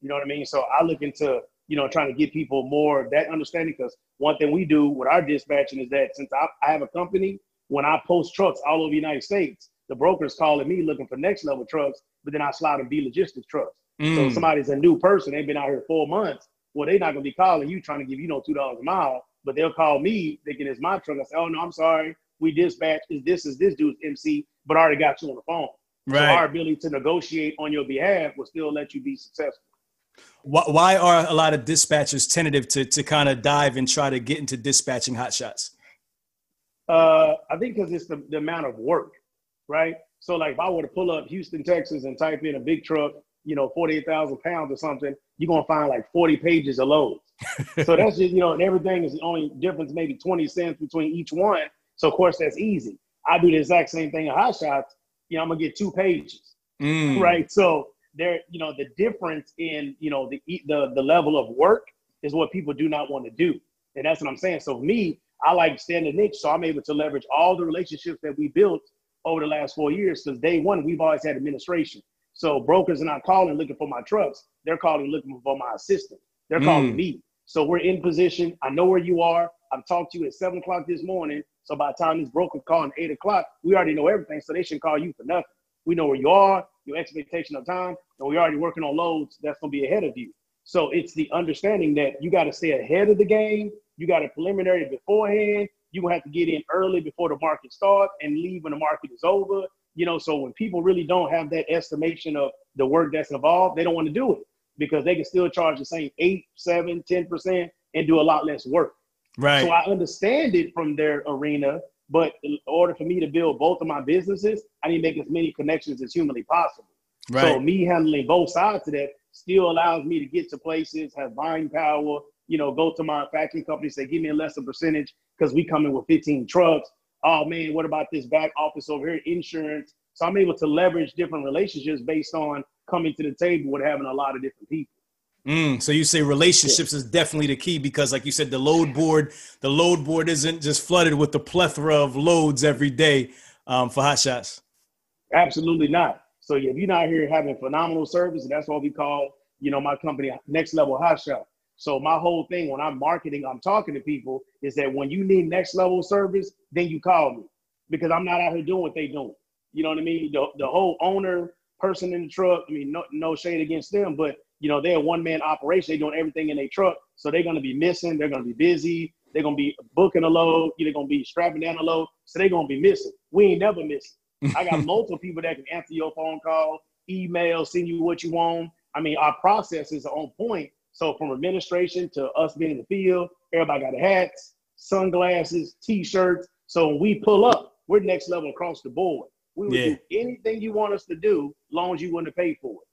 You know what I mean? So I look into, you know, trying to get people more that understanding because one thing we do with our dispatching is that since I, I have a company, when I post trucks all over the United States, the broker's calling me looking for next level trucks, but then I slide them Be Logistics trucks. Mm. So somebody's a new person, they've been out here four months, well, they're not gonna be calling you trying to give you know two dollars a mile, but they'll call me thinking it's my truck. I say, oh no, I'm sorry, we dispatch is this is this dude's MC, but I already got you on the phone. Right. So our ability to negotiate on your behalf will still let you be successful. Why are a lot of dispatchers tentative to to kind of dive and try to get into dispatching hot shots? Uh, I think because it's the, the amount of work, right? So like if I were to pull up Houston, Texas, and type in a big truck, you know, 48,000 pounds or something, you're going to find like 40 pages of loads. so that's just, you know, and everything is the only difference, maybe 20 cents between each one. So of course that's easy. I do the exact same thing in hot shots. You know, I'm gonna get two pages, mm. right? So there, you know, the difference in, you know, the, the, the level of work is what people do not want to do. And that's what I'm saying. So me, I like staying in niche. So I'm able to leverage all the relationships that we built over the last four years. Since day one, we've always had administration. So brokers are not calling looking for my trucks. They're calling looking for my assistant. They're mm. calling me. So we're in position. I know where you are. I've talked to you at seven o'clock this morning. So by the time this broker calling eight o'clock, we already know everything. So they shouldn't call you for nothing. We know where you are, your expectation of time, and we're already working on loads that's to be ahead of you. So it's the understanding that you got to stay ahead of the game. You got a preliminary beforehand. You gonna have to get in early before the market starts and leave when the market is over. You know, so when people really don't have that estimation of the work that's involved, they don't want to do it because they can still charge the same eight, seven, ten percent and do a lot less work. Right. So I understand it from their arena, but in order for me to build both of my businesses, I need to make as many connections as humanly possible. Right. So me handling both sides of that still allows me to get to places, have buying power, you know, go to my factory company, say, give me a lesser percentage because we come in with 15 trucks oh man, what about this back office over here, insurance? So I'm able to leverage different relationships based on coming to the table with having a lot of different people. Mm, so you say relationships yeah. is definitely the key because, like you said, the load board, the load board isn't just flooded with the plethora of loads every day um, for hot shots. Absolutely not. So if you're not here having phenomenal service, and that's what we call, you know, my company next level hot shot. So my whole thing when I'm marketing, I'm talking to people is that when you need next level service, then you call me because I'm not out here doing what they doing. You know what I mean? The, the whole owner, person in the truck. I mean, no, no shade against them, but you know they're a one man operation. They're doing everything in their truck, so they're gonna be missing. They're gonna be busy. They're gonna be booking a load. They're gonna be strapping down a load, so they're gonna be missing. We ain't never missing. I got multiple people that can answer your phone call, email, send you what you want. I mean, our processes are on point So from administration to us being in the field, everybody got hats, sunglasses, t-shirts. So when we pull up, we're next level across the board. We would yeah. do anything you want us to do, long as you want to pay for it.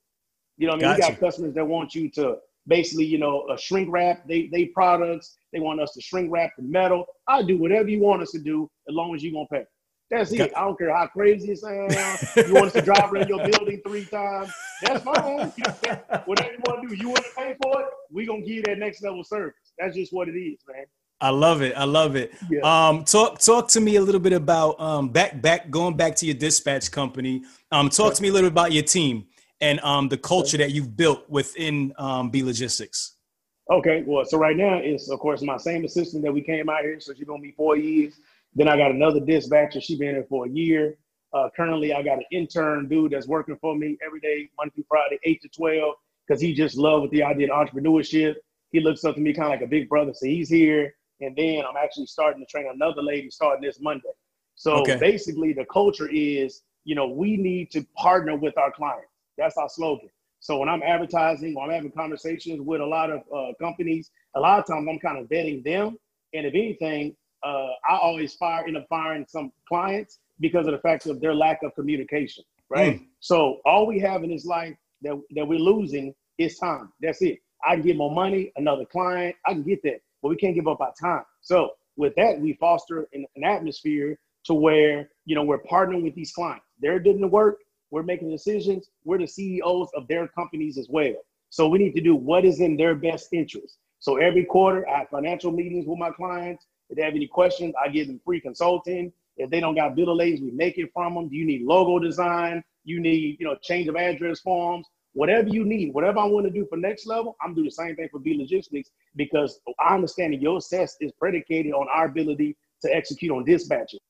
You know, I mean, gotcha. we got customers that want you to basically, you know, a shrink wrap they they products. They want us to shrink wrap the metal. I'll do whatever you want us to do, as long as you're gonna pay. That's it. I don't care how crazy it sounds. you want us to drive around your building three times. That's fine. Whatever you want to do, you want to pay for it. We gonna give you that next level service. That's just what it is, man. I love it. I love it. Yeah. Um, talk talk to me a little bit about um, back back going back to your dispatch company. Um, talk to me a little bit about your team and um, the culture that you've built within um, Be Logistics. Okay, well, so right now it's of course my same assistant that we came out here, so she's gonna be four years. Then I got another dispatcher. She's been here for a year. Uh, currently, I got an intern dude that's working for me every day, Monday through Friday, eight to twelve, because he just loved with the idea of entrepreneurship. He looks up to me kind of like a big brother, so he's here. And then I'm actually starting to train another lady starting this Monday. So okay. basically, the culture is, you know, we need to partner with our clients. That's our slogan. So when I'm advertising, or I'm having conversations with a lot of uh, companies, a lot of times I'm kind of vetting them. And if anything, uh, I always fire end up firing some clients because of the fact of their lack of communication, right? Mm. So all we have in this life that, that we're losing is time. That's it. I can get more money, another client, I can get that but we can't give up our time. So with that, we foster an, an atmosphere to where you know we're partnering with these clients. They're doing the work. We're making decisions. We're the CEOs of their companies as well. So we need to do what is in their best interest. So every quarter, I have financial meetings with my clients. If they have any questions, I give them free consulting. If they don't got bill of we make it from them. Do you need logo design? You need, you know, change of address forms whatever you need, whatever I want to do for next level, I'm doing the same thing for Be Logistics because I understand your success is predicated on our ability to execute on dispatching.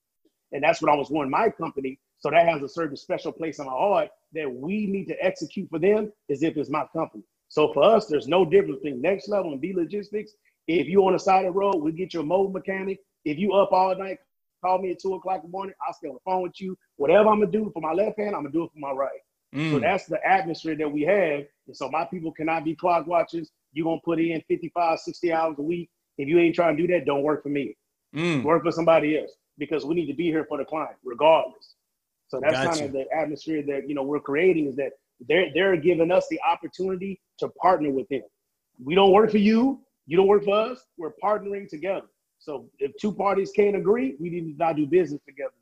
And that's what I was wanting my company. So that has a certain special place in my heart that we need to execute for them as if it's my company. So for us, there's no difference between next level and Be Logistics. If you on the side of the road, we get your mobile mechanic. If you up all night, call me at two o'clock in the morning. I'll stay on the phone with you. Whatever I'm gonna do for my left hand, I'm gonna do it for my right. Mm. So that's the atmosphere that we have. And so my people cannot be clock watchers. You're going to put in 55, 60 hours a week. If you ain't trying to do that, don't work for me. Mm. Work for somebody else because we need to be here for the client regardless. So that's gotcha. kind of the atmosphere that, you know, we're creating is that they're, they're giving us the opportunity to partner with them. We don't work for you. You don't work for us. We're partnering together. So if two parties can't agree, we need to not do business together.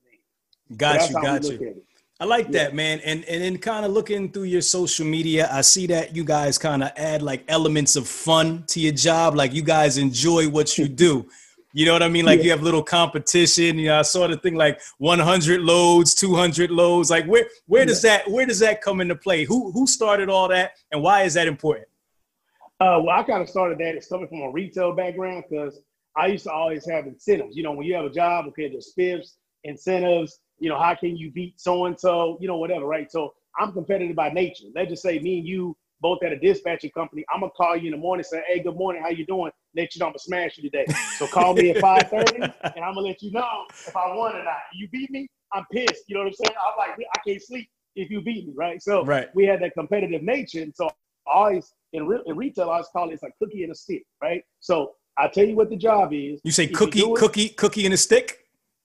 Got so you, got you. I like yeah. that, man. And and then kind of looking through your social media, I see that you guys kind of add like elements of fun to your job. Like you guys enjoy what you do. You know what I mean? Like yeah. you have little competition. You know, I saw the thing like 100 loads, 200 loads. Like where where does that where does that come into play? Who who started all that, and why is that important? Uh, well, I kind of started that. It's coming from a retail background because I used to always have incentives. You know, when you have a job, okay, there's spiffs, incentives you know, how can you beat so and so, you know, whatever, right? So I'm competitive by nature. Let's just say me and you both at a dispatching company. I'm gonna call you in the morning, say, "Hey, good morning, how you doing?" Next, you know I'm gonna smash you today. So call me at 5:30, and I'm gonna let you know if I won or not. You beat me, I'm pissed. You know what I'm saying? I'm like, I can't sleep if you beat me, right? So right. we had that competitive nature, and so I always in, re- in retail, I always call it it's like cookie and a stick, right? So I tell you what the job is. You say cookie, you it, cookie, cookie and a stick.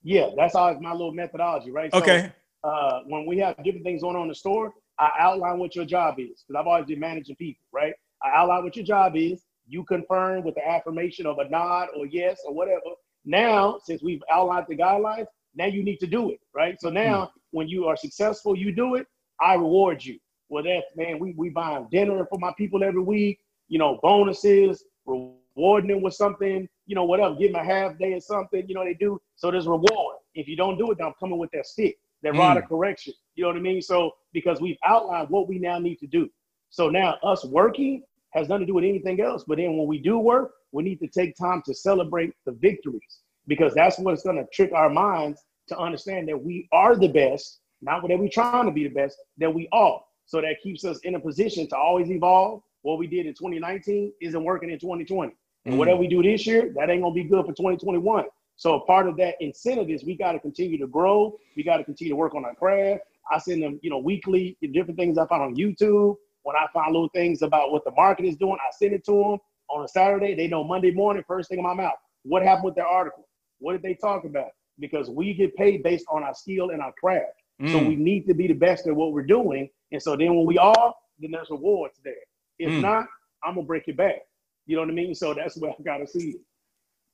Yeah, that's always my little methodology, right? Okay. So, uh, when we have different things going on in the store, I outline what your job is because I've always been managing people, right? I outline what your job is. You confirm with the affirmation of a nod or yes or whatever. Now, since we've outlined the guidelines, now you need to do it, right? So now, mm. when you are successful, you do it. I reward you. Well, that's man, we we buying dinner for my people every week. You know, bonuses, rewarding them with something you know, whatever, give them a half day or something, you know, they do. So there's reward. If you don't do it, then I'm coming with that stick, that mm. rod of correction. You know what I mean? So because we've outlined what we now need to do. So now us working has nothing to do with anything else. But then when we do work, we need to take time to celebrate the victories because that's what's going to trick our minds to understand that we are the best, not that we're trying to be the best, that we are. So that keeps us in a position to always evolve. What we did in 2019 isn't working in 2020. And mm. whatever we do this year, that ain't gonna be good for 2021. So a part of that incentive is we got to continue to grow. We got to continue to work on our craft. I send them, you know, weekly different things I find on YouTube. When I find little things about what the market is doing, I send it to them on a Saturday. They know Monday morning, first thing in my mouth. What happened with their article? What did they talk about? Because we get paid based on our skill and our craft. Mm. So we need to be the best at what we're doing. And so then when we are, then there's rewards there. If mm. not, I'm gonna break it back. You know what I mean? So that's where I gotta see it.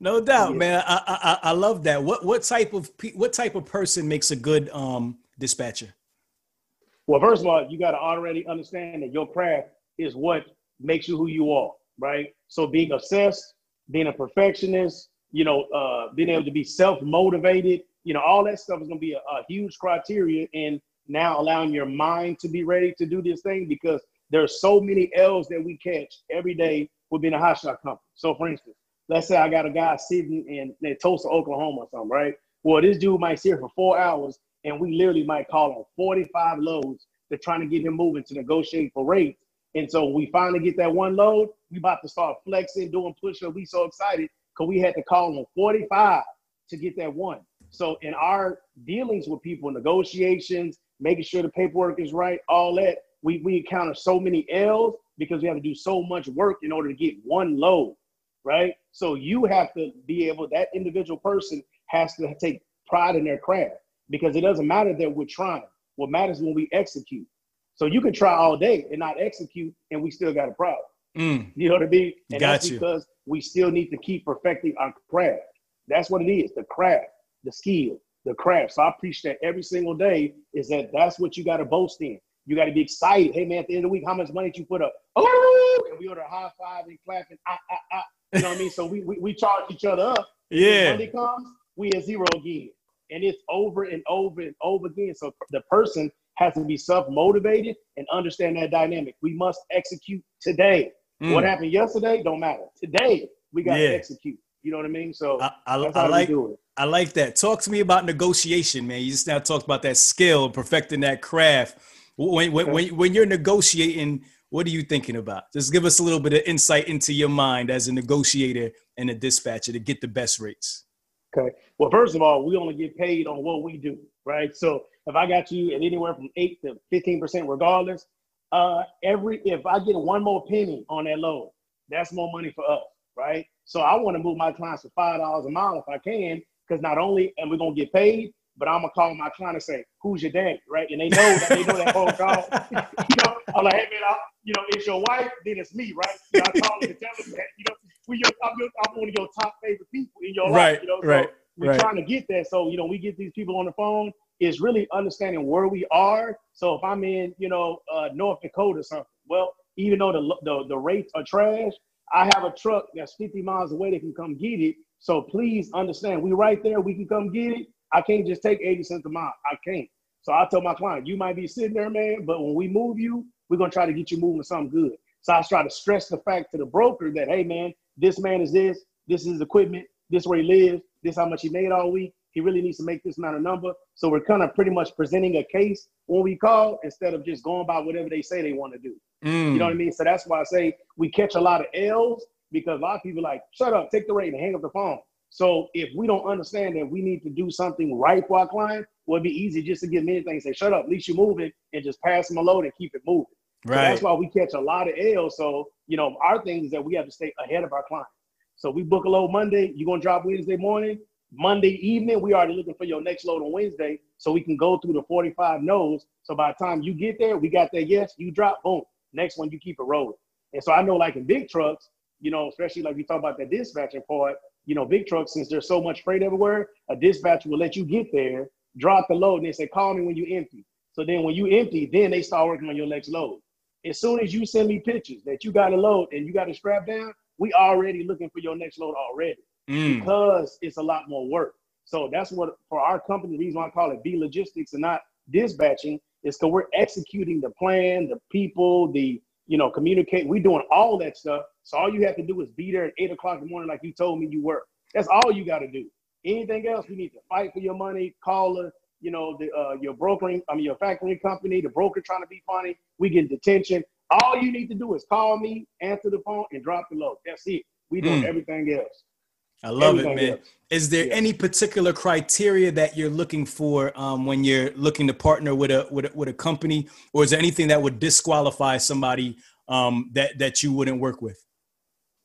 No doubt, yeah. man. I, I I love that. What what type of what type of person makes a good um dispatcher? Well, first of all, you got to already understand that your craft is what makes you who you are, right? So being obsessed, being a perfectionist, you know, uh, being able to be self motivated, you know, all that stuff is going to be a, a huge criteria in now allowing your mind to be ready to do this thing because there's so many L's that we catch every day with being a hot shot company. So, for instance, let's say I got a guy sitting in, in Tulsa, Oklahoma, or something, right? Well, this dude might sit here for four hours, and we literally might call him 45 loads to trying to get him moving to negotiate for rates. And so we finally get that one load. We about to start flexing, doing push-up. We so excited because we had to call him 45 to get that one. So in our dealings with people, negotiations, making sure the paperwork is right, all that, we, we encounter so many L's because we have to do so much work in order to get one load, right? So you have to be able, that individual person has to take pride in their craft because it doesn't matter that we're trying. What matters when we execute. So you can try all day and not execute, and we still got a problem. Mm. You know what I mean? And got that's you. because we still need to keep perfecting our craft. That's what it is, the craft the skill, the craft. So I preach that every single day is that that's what you got to boast in. You got to be excited. Hey man, at the end of the week, how much money did you put up? Oh, and we order high five and clapping. Ah, ah, ah. You know what I mean? So we, we, we charge each other up. Yeah. When Monday comes, we at zero again, and it's over and over and over again. So the person has to be self motivated and understand that dynamic. We must execute today. Mm. What happened yesterday don't matter. Today we got to yeah. execute. You know what I mean? So I, I, I like I like that. Talk to me about negotiation, man. You just now talked about that skill, perfecting that craft. When when, when when you're negotiating, what are you thinking about? Just give us a little bit of insight into your mind as a negotiator and a dispatcher to get the best rates. Okay. Well, first of all, we only get paid on what we do, right? So if I got you at anywhere from eight to fifteen percent, regardless, uh, every if I get one more penny on that load, that's more money for us, right? So I want to move my clients for five dollars a mile if I can, because not only am we gonna get paid, but I'm gonna call my client and say, "Who's your daddy?" Right? And they know that they know that phone call. you know, I'm like, "Hey man, I, you know, it's your wife, then it's me, right?" You know, I call them and tell them that, you know, we your, I'm, your, I'm one of your top favorite people in your right, life. You know, so right. We're right. trying to get that. So you know, we get these people on the phone. It's really understanding where we are. So if I'm in, you know, uh, North Dakota or something, well, even though the, the the rates are trash, I have a truck that's 50 miles away that can come get it. So please understand, we right there, we can come get it. I can't just take 80 cents a mile. I can't. So I tell my client, you might be sitting there, man, but when we move you, we're gonna try to get you moving something good. So I try to stress the fact to the broker that, hey man, this man is this, this is his equipment, this where he lives, this how much he made all week. He really needs to make this amount of number. So we're kind of pretty much presenting a case when we call instead of just going by whatever they say they want to do. Mm. You know what I mean? So that's why I say we catch a lot of L's because a lot of people like, shut up, take the rate and hang up the phone. So if we don't understand that we need to do something right for our client, well, it'd be easy just to give them anything and say, shut up, at least you're moving and just pass them a load and keep it moving. Right. So that's why we catch a lot of L's. So, you know, our thing is that we have to stay ahead of our client. So we book a load Monday, you're gonna drop Wednesday morning. Monday evening, we already looking for your next load on Wednesday so we can go through the 45 no's. So by the time you get there, we got that yes, you drop, boom. Next one, you keep it rolling. And so I know, like in big trucks, you know, especially like we talk about the dispatching part, you know, big trucks, since there's so much freight everywhere, a dispatcher will let you get there, drop the load, and they say, call me when you empty. So then when you empty, then they start working on your next load. As soon as you send me pictures that you got a load and you got a strap down, we already looking for your next load already mm. because it's a lot more work. So that's what for our company, the reason why I call it Be Logistics and not dispatching is because we're executing the plan, the people, the you know, communicate. We're doing all that stuff. So all you have to do is be there at eight o'clock in the morning, like you told me you were. That's all you got to do. Anything else, we need to fight for your money, call the, you know, the uh, your brokering, I mean your factoring company, the broker trying to be funny. We get detention. All you need to do is call me, answer the phone, and drop the load. That's it. We do mm. everything else. I love Everything it, man. Else. Is there yeah. any particular criteria that you're looking for um, when you're looking to partner with a, with a with a company, or is there anything that would disqualify somebody um, that that you wouldn't work with?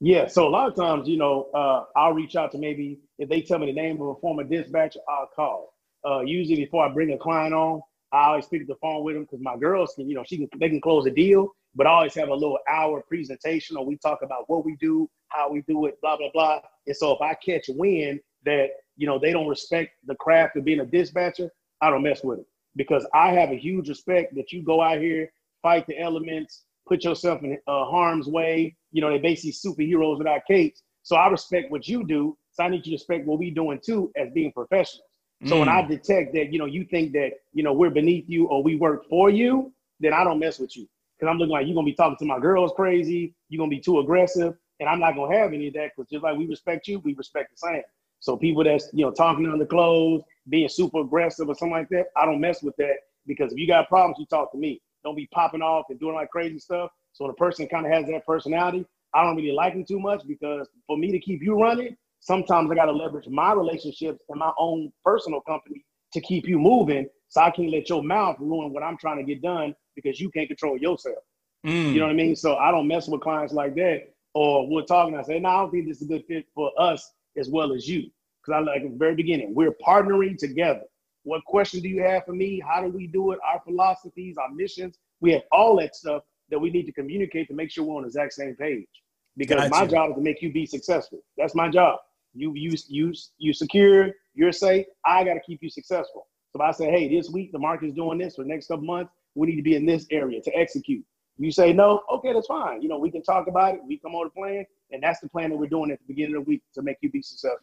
Yeah, so a lot of times, you know, uh, I'll reach out to maybe if they tell me the name of a former dispatcher, I'll call. Uh, usually, before I bring a client on, I always pick up the phone with them because my girls can, you know, she can they can close a deal, but I always have a little hour presentation or we talk about what we do, how we do it, blah blah blah. And so if I catch wind that you know they don't respect the craft of being a dispatcher, I don't mess with it because I have a huge respect that you go out here, fight the elements, put yourself in uh, harm's way. You know, they're basically superheroes without capes. So I respect what you do. So I need you to respect what we doing too as being professionals. So mm. when I mm. detect that, you know, you think that, you know, we're beneath you or we work for you, then I don't mess with you. Cause I'm looking like you're gonna be talking to my girls crazy, you're gonna be too aggressive, and I'm not gonna have any of that because just like we respect you, we respect the same. So people that's you know talking under the clothes, being super aggressive or something like that, I don't mess with that because if you got problems, you talk to me. Don't be popping off and doing like crazy stuff. So when a person kind of has that personality, I don't really like them too much because for me to keep you running, sometimes I got to leverage my relationships and my own personal company to keep you moving. So I can't let your mouth ruin what I'm trying to get done because you can't control yourself. Mm. You know what I mean? So I don't mess with clients like that. Or we're talking, I say, no, I don't think this is a good fit for us as well as you. Because I like at the very beginning, we're partnering together. What question do you have for me? How do we do it? Our philosophies, our missions. We have all that stuff that we need to communicate to make sure we're on the exact same page. Because gotcha. my job is to make you be successful. That's my job. You you you you secure, you're safe. I got to keep you successful. So if I say, hey, this week the market is doing this for the next couple months, we need to be in this area to execute. You say no, okay, that's fine. You know, we can talk about it. We come on a plan, and that's the plan that we're doing at the beginning of the week to make you be successful.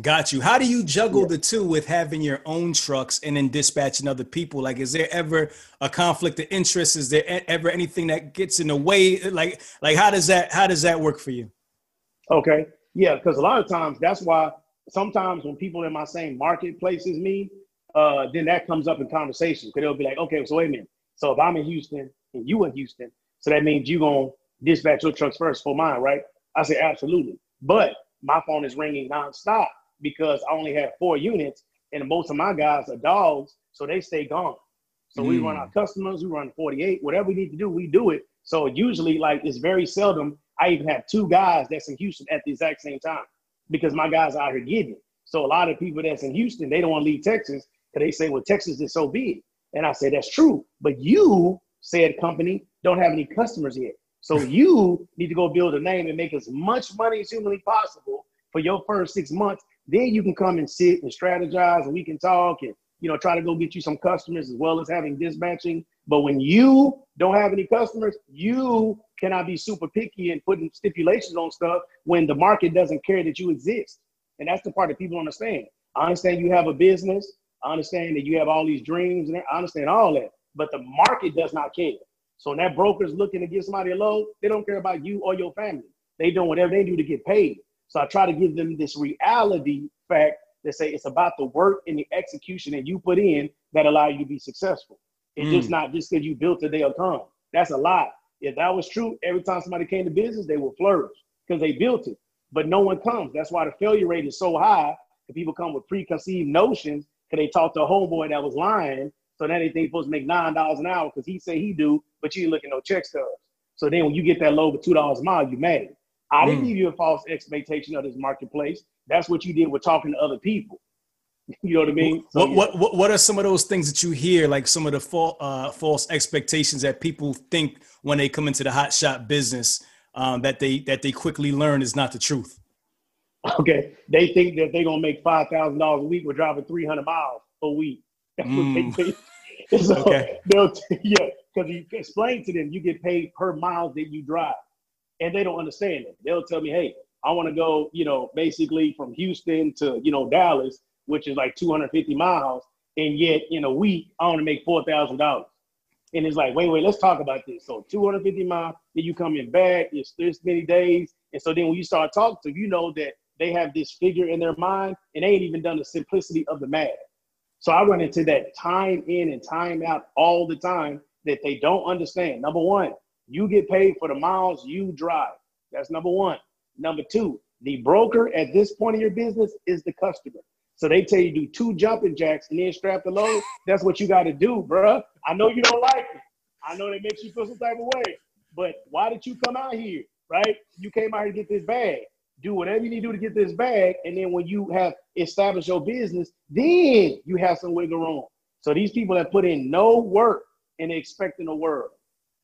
Got you. How do you juggle yeah. the two with having your own trucks and then dispatching other people? Like, is there ever a conflict of interest? Is there ever anything that gets in the way? Like, like how does that how does that work for you? Okay, yeah, because a lot of times that's why sometimes when people in my same marketplace as me, uh, then that comes up in conversation because they'll be like, okay, so wait a minute. So if I'm in Houston and you in Houston, so that means you gonna dispatch your trucks first for mine, right? I say absolutely. But my phone is ringing nonstop because I only have four units and most of my guys are dogs, so they stay gone. So mm. we run our mm. customers, we run 48, whatever we need to do, we do it. So usually, like it's very seldom I even have two guys that's in Houston at the exact same time because my guys are out here giving. So a lot of people that's in Houston, they don't want to leave Texas because they say, well, Texas is so big. And I say, that's true. But you, said company, don't have any customers yet. So you need to go build a name and make as much money as humanly possible for your first six months. Then you can come and sit and strategize and we can talk and you know try to go get you some customers as well as having dispatching. But when you don't have any customers, you cannot be super picky and putting stipulations on stuff when the market doesn't care that you exist. And that's the part that people understand. I understand you have a business. I understand that you have all these dreams and I understand all that, but the market does not care. So when that broker's looking to get somebody a loan, they don't care about you or your family. They doing whatever they do to get paid. So I try to give them this reality fact that say it's about the work and the execution that you put in that allow you to be successful. It's mm. just not just because you built it, they'll come. That's a lie. If that was true, every time somebody came to business, they would flourish because they built it. But no one comes. That's why the failure rate is so high. People come with preconceived notions because they talked to a homeboy that was lying. So now they think supposed to make nine dollars an hour because he say he do, but you ain't looking no check stubs. So then when you get that low for two dollars a mile, you mad. I didn't mm. give you a false expectation of this marketplace. That's what you did with talking to other people. You know what I mean? So, what, yeah. what, what what are some of those things that you hear, like some of the fa- uh, false expectations that people think when they come into the hot shot business um, that they that they quickly learn is not the truth? Okay, they think that they're gonna make five thousand dollars a week with driving three hundred miles a week. That's mm. what they think. so okay. they'll t- yeah, because you explain to them you get paid per mile that you drive, and they don't understand it. They'll tell me, hey, I want to go, you know, basically from Houston to you know Dallas which is like 250 miles, and yet in a week I want to make four thousand dollars. And it's like, wait, wait, let's talk about this. So 250 miles, then you come in back, it's this many days. And so then when you start talking to you know that they have this figure in their mind and they ain't even done the simplicity of the math. So I run into that time in and time out all the time that they don't understand. Number one, you get paid for the miles you drive. That's number one. Number two, The broker at this point in your business is the customer. So they tell you do two jumping jacks and then strap the load. That's what you got to do, bruh. I know you don't like it. I know that makes you feel some type of way. But why did you come out here, right? You came out here to get this bag. Do whatever you need to do to get this bag. And then when you have established your business, then you have some wiggle room. So these people that put in no work and expecting a world.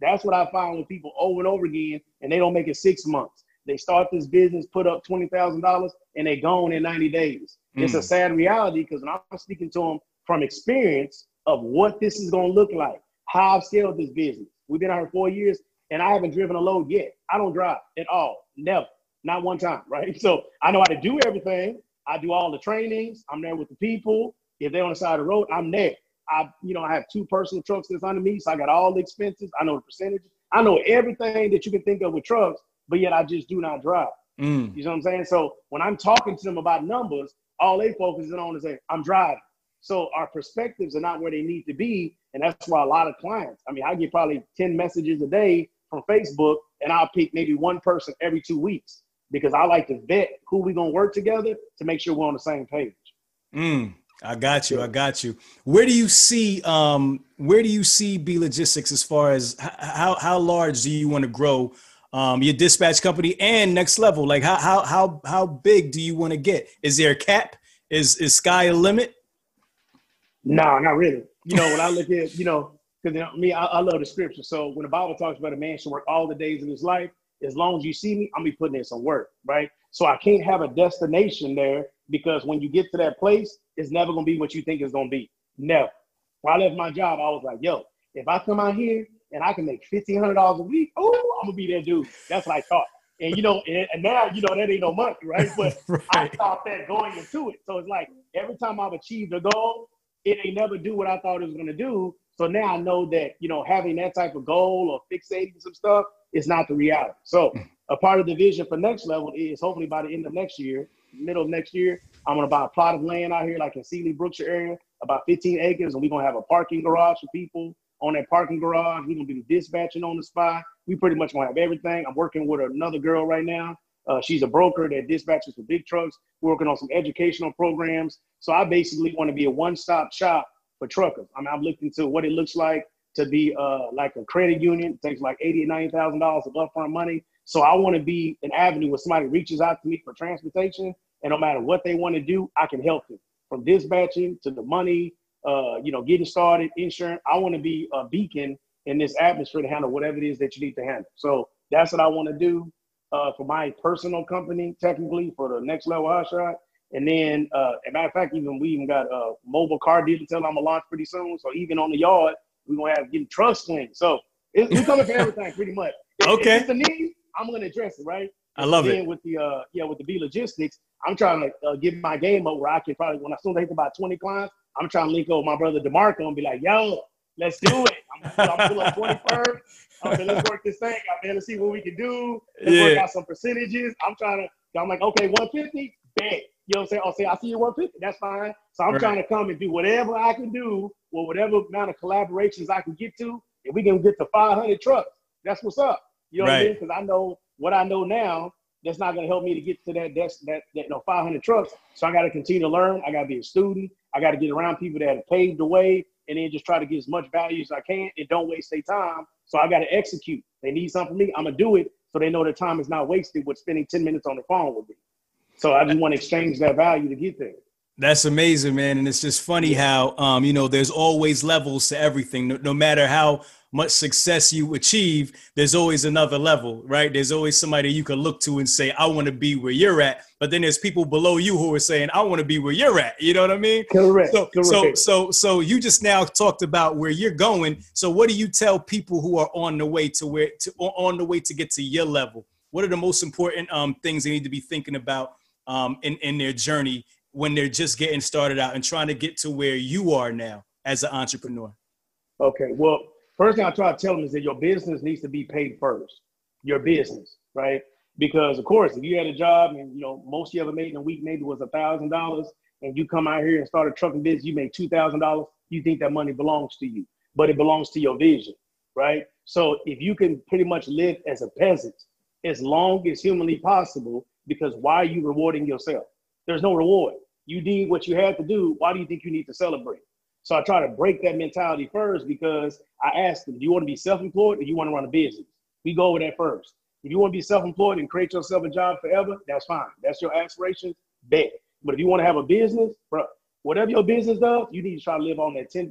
That's what I find with people over and over again, and they don't make it six months. They start this business, put up twenty thousand dollars, and they gone in ninety days. Mm. It's a mm. sad reality because when I'm speaking to them from experience of what this is going to look like, how I've scaled this business. We've been out here four years, and I haven't driven a load yet. I don't drive at all, never, not one time, right? So I know how to do everything. I do all the trainings. I'm there with the people. If they're on the side of the road, I'm there. I, you know, I have two personal trucks that's under me, so I got all the expenses. I know the percentages. I know everything that you can think of with trucks, but yet I just do not drive. Mm. You know what I'm saying? So when I'm talking to them about numbers, all they focus on is say, I'm driving. So our perspectives are not where they need to be. And that's why a lot of clients, I mean, I get probably 10 messages a day from Facebook, and I'll pick maybe one person every two weeks because I like to vet who we're gonna work together to make sure we're on the same page. Mm. I got you. I got you. Where do you see um where do you see Be Logistics as far as how how large do you want to grow um your dispatch company and next level? Like how how how how big do you want to get? Is there a cap? Is is sky a limit? No, not really. You know, when I look at, you know, because you know, me, I, I, love the scripture. So when the Bible talks about a man should work all the days of his life, as long as you see me, I'm be putting in some work, right? So I can't have a destination there because when you get to that place, it's never gonna be what you think it's gonna be. Never. When I left my job, I was like, yo, if I come out here and I can make fifteen hundred dollars a week, oh, I'm gonna be that dude. That's what I thought. And you know, and, now you know that ain't no money, right? But right. I thought that going into it. So it's like every time I've achieved a goal, it ain't never do what I thought it was gonna do. So now I know that you know having that type of goal or fixating some stuff is not the reality. So a part of the vision for next level is hopefully by the end of next year, middle of next year, I'm gonna buy a plot of land out here, like in Sealy, Brookshire area, about 15 acres, and we're gonna have a parking garage for people on that parking garage. We're gonna be dispatching on the spot. We pretty much gonna have everything. I'm working with another girl right now. Uh, she's a broker that dispatches for big trucks. We're working on some educational programs. So I basically want to be a one-stop shop for truckers. I mean, I've looked into what it looks like to be uh, like a credit union. It takes like eighty or ninety thousand dollars of upfront money. So I want to be an avenue where somebody reaches out to me for transportation and no matter what they want to do, I can help them from dispatching to the money, uh, you know, getting started, insurance. I want to be a beacon in this atmosphere to handle whatever it is that you need to handle. So that's what I want to do uh, for my personal company, technically for the next level hot shot. And then, uh, as a matter of fact, even we even got a mobile car dealer I'm gonna launch pretty soon. So even on the yard, we're gonna have getting truck swings. So it's, we coming for everything pretty much. okay. If it's a need, I'm gonna address it, right? I love it. With the uh, yeah, with the Be Logistics, I'm trying to uh, get my game up where I can probably when I soon as I hit about 20 clients, I'm trying to link up with my brother Demarco and be like, yo, let's do it. I'm, gonna pull up 21st. I'm mean, let's work this thing out, man. Let's see what we can do. Let's yeah. work out some percentages. I'm trying to. I'm like, okay, 150, bet. You know what I'm saying? I'll say, I see you 150. That's fine. So I'm right. trying to come and do whatever I can do with whatever amount of collaborations I can get to. If we can get to 500 trucks, that's what's up. You know right. what I mean? Because I know what I know now, that's not going to help me to get to that that that, that you know 500 trucks. So I got to continue to learn. I got to be a student. I got to get around people that have paved the way, and then just try to get as much value as I can, and don't waste their time. So I got to execute. They need something from me. I'm gonna do it, so they know their time is not wasted with spending 10 minutes on the phone with me. So I just want to exchange that value to get there. That's amazing, man. And it's just funny how, um, you know, there's always levels to everything. No, no, matter how much success you achieve, there's always another level, right? There's always somebody you can look to and say, I want to be where you're at. But then there's people below you who are saying, I want to be where you're at. You know what I mean? Correct. So, Correct. so, so, so you just now talked about where you're going. So what do you tell people who are on the way to where, to, on the way to get to your level? What are the most important um, things they need to be thinking about um, in, in their journey when they're just getting started out and trying to get to where you are now as an entrepreneur? Okay, well, first thing I try to tell them is that your business needs to be paid first. Your business, right? Because of course, if you had a job and you know most you ever made in a week maybe was a thousand dollars, and you come out here and start a trucking business, you make two thousand dollars. You think that money belongs to you, but it belongs to your vision, right? So if you can pretty much live as a peasant as long as humanly possible, because why are you rewarding yourself? There's no reward. You did what you had to do. Why do you think you need to celebrate? So I try to break that mentality first because I ask them, do you want to be self-employed or do you want to run a business? We go over that first. If you want to be self-employed and create yourself a job forever, that's fine. That's your aspiration, bet. But if you want to have a business, bro, whatever your business does, you need to try to live on that 10%,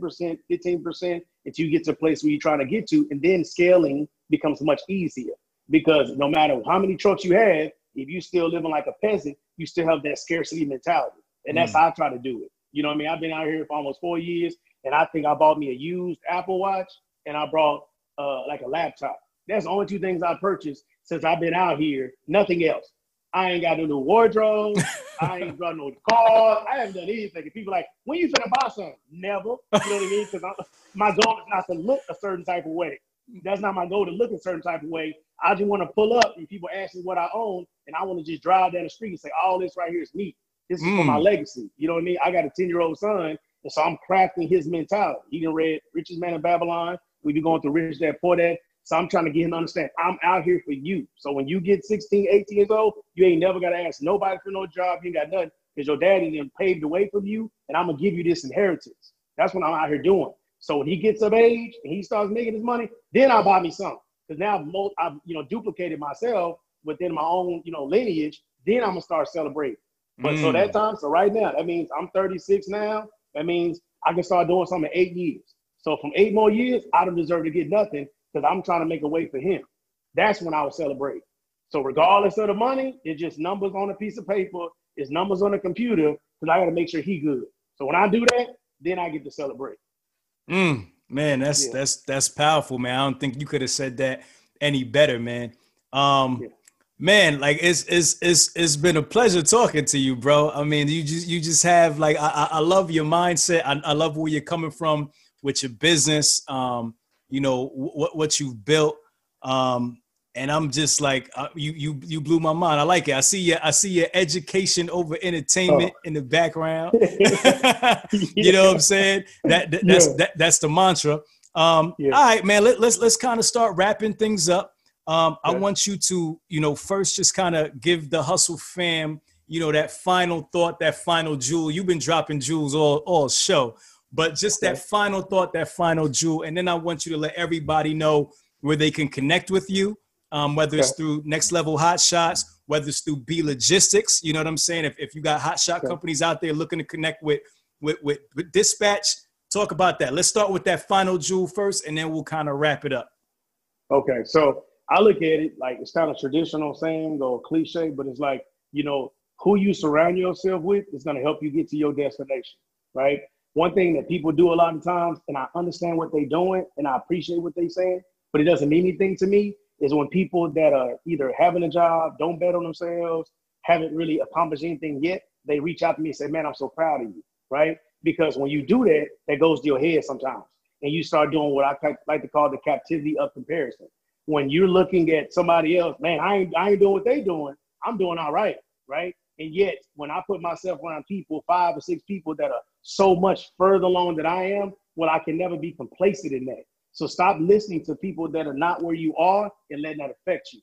15% until you get to a place where you're trying to get to. And then scaling becomes much easier because no matter how many trucks you have, if you're still living like a peasant, you still have that scarcity mentality. And that's mm. how I try to do it. You know what I mean? I've been out here for almost four years, and I think I bought me a used Apple Watch and I brought uh, like a laptop. That's the only two things I purchased since I've been out here. Nothing else. I ain't got no new wardrobe. I ain't got no car. I haven't done anything. And people like, when you finna buy something? Never. You know what I mean? Because my goal is not to look a certain type of way. That's not my goal to look a certain type of way. I just want to pull up and people ask me what I own, and I want to just drive down the street and say, all this right here is me. This is mm. for my mm. legacy. You know what I mean? I got a 10 year old son, and so I'm crafting his mentality. He done read Richest Man in Babylon. We be going through Rich Dad Poor Dad. So I'm trying to get him to understand I'm out here for you. So when you get 16, 18 years old, you ain't never got to ask nobody for no job. You ain't got nothing because your daddy then paved the way for you, and I'm gonna give you this inheritance. That's what I'm out here doing. So when he gets of age and he starts making his money, then I'll buy me some. Because now I've, I've you know duplicated myself within my own you know lineage. Then I'm gonna start celebrating. But mm. so that time, so right now, that means I'm 36 now. That means I can start doing something in eight years. So from eight more years, I don't deserve to get nothing because I'm trying to make a way for him. That's when I would celebrate. So regardless of the money, it's just numbers on a piece of paper, it's numbers on a computer, because I got to make sure he good. So when I do that, then I get to celebrate. Mm, man, that's yeah. that's that's powerful, man. I don't think you could have said that any better, man. Um, yeah. Man, like it's it's it's it's been a pleasure talking to you, bro. I mean, you just you just have like I I love your mindset. I, I love where you're coming from with your business. Um, you know what what you've built. Um, and I'm just like uh, you you you blew my mind. I like it. I see you. I see your education over entertainment oh. in the background. you know what I'm saying? That, that that's yeah. that, that's the mantra. Um, yeah. All right, man. Let, let's let's kind of start wrapping things up. Um, I want you to you know first just kind of give the hustle fam you know that final thought, that final jewel. You've been dropping jewels all all show, but just okay. that final thought, that final jewel, and then I want you to let everybody know where they can connect with you um, whether it's through next level hot shots, whether it's through Be Logistics, you know what I'm saying? If, if you got hot shot companies out there looking to connect with, with, with, with dispatch, talk about that. Let's start with that final jewel first, and then we'll kind of wrap it up. Okay. So I look at it like it's kind of traditional saying or cliche, but it's like, you know, who you surround yourself with is going to help you get to your destination, right? One thing that people do a lot of times, and I understand what they're doing and I appreciate what they're saying, but it doesn't mean anything to me is when people that are either having a job, don't bet on themselves, haven't really accomplished anything yet, they reach out to me and say, Man, I'm so proud of you, right? Because when you do that, that goes to your head sometimes. And you start doing what I like to call the captivity of comparison. When you're looking at somebody else, man, I ain't, I ain't doing what they doing. I'm doing all right, right? And yet, when I put myself around people, five or six people that are so much further along than I am, well, I can never be complacent in that. So stop listening to people that are not where you are and letting that affect you.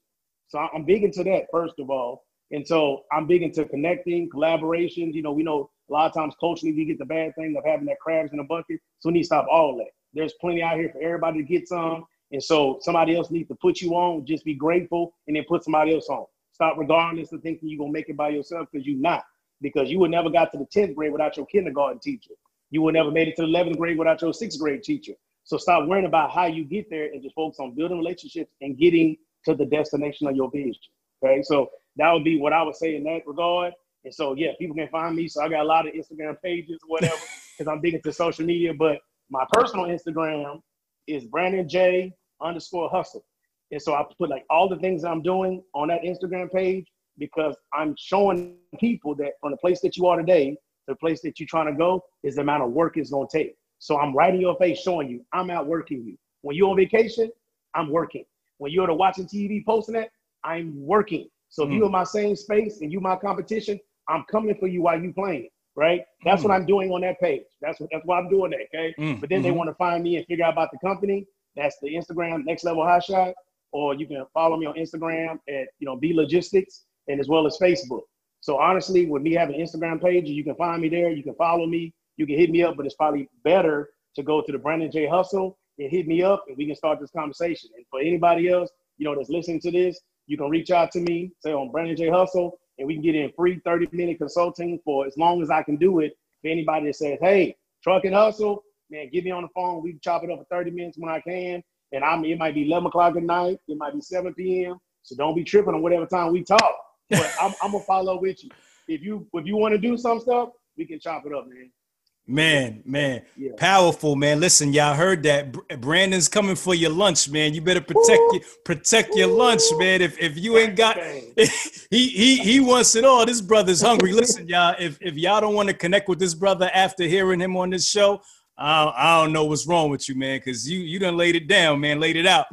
So I'm big into that, first of all. And so I'm big into connecting, collaborations. You know, we know a lot of times culturally we get the bad thing of having that crabs in a bucket. So we need to stop all that. There's plenty out here for everybody to get some. And so somebody else needs to put you on, just be grateful and then put somebody else on. Stop regardless of thinking you're gonna make it by yourself because you're not. Because you would never got to the 10th grade without your kindergarten teacher. You would never made it to the 11th grade without your sixth grade teacher. So stop worrying about how you get there and just focus on building relationships and getting to the destination of your vision. Okay. So that would be what I would say in that regard. And so, yeah, people can find me. So I got a lot of Instagram pages whatever because I'm big into social media. But my personal Instagram is Brandon J underscore hustle. And so I put like all the things I'm doing on that Instagram page because I'm showing people that from the place that you are today the place that you're trying to go is the amount of work it's going to take. So I'm right in your face showing you I'm out working you. When you're on vacation, I'm working. When you're to watching TV posting that, I'm working. So if mm. you're in my same space and you my competition, I'm coming for you while you playing. Right? That's mm. what I'm doing on that page. That's what that's why I'm doing that. Okay. Mm. But then mm-hmm. they want to find me and figure out about the company. That's the Instagram next level hot shot. Or you can follow me on Instagram at you know Be Logistics. and as well as Facebook. So honestly, with me having Instagram page, you can find me there. You can follow me. You can hit me up, but it's probably better to go to the Brandon J Hustle and hit me up, and we can start this conversation. And for anybody else, you know, that's listening to this, you can reach out to me, say on Brandon J Hustle, and we can get in free 30 minute consulting for as long as I can do it. For anybody that says, hey, truck and hustle, man, get me on the phone. We chop it up for 30 minutes when I can. And I'm it might be 11 o'clock at night, it might be 7 p.m. So don't be tripping on whatever time we talk. But I'm, I'm gonna follow with you. If you if you want to do some stuff, we can chop it up, man. Man, man, yeah. powerful, man. Listen, y'all heard that. Brandon's coming for your lunch, man. You better protect your protect your lunch, man. If if you ain't got, he he he wants it all. This brother's hungry. Listen, y'all. If if y'all don't want to connect with this brother after hearing him on this show, I don't, I don't know what's wrong with you, man. Because you you done laid it down, man. Laid it out.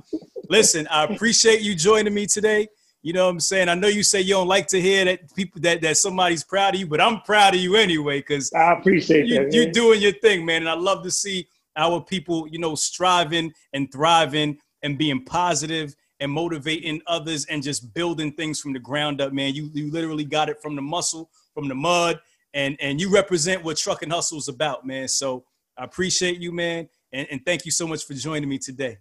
Listen, I appreciate you joining me today. You know what I'm saying? I know you say you don't like to hear that people that, that somebody's proud of you, but I'm proud of you anyway, because I appreciate you, that. You're doing your thing, man. And I love to see our people, you know, striving and thriving and being positive and motivating others and just building things from the ground up, man. You you literally got it from the muscle, from the mud, and and you represent what truck and hustle is about, man. So I appreciate you, man, and, and thank you so much for joining me today.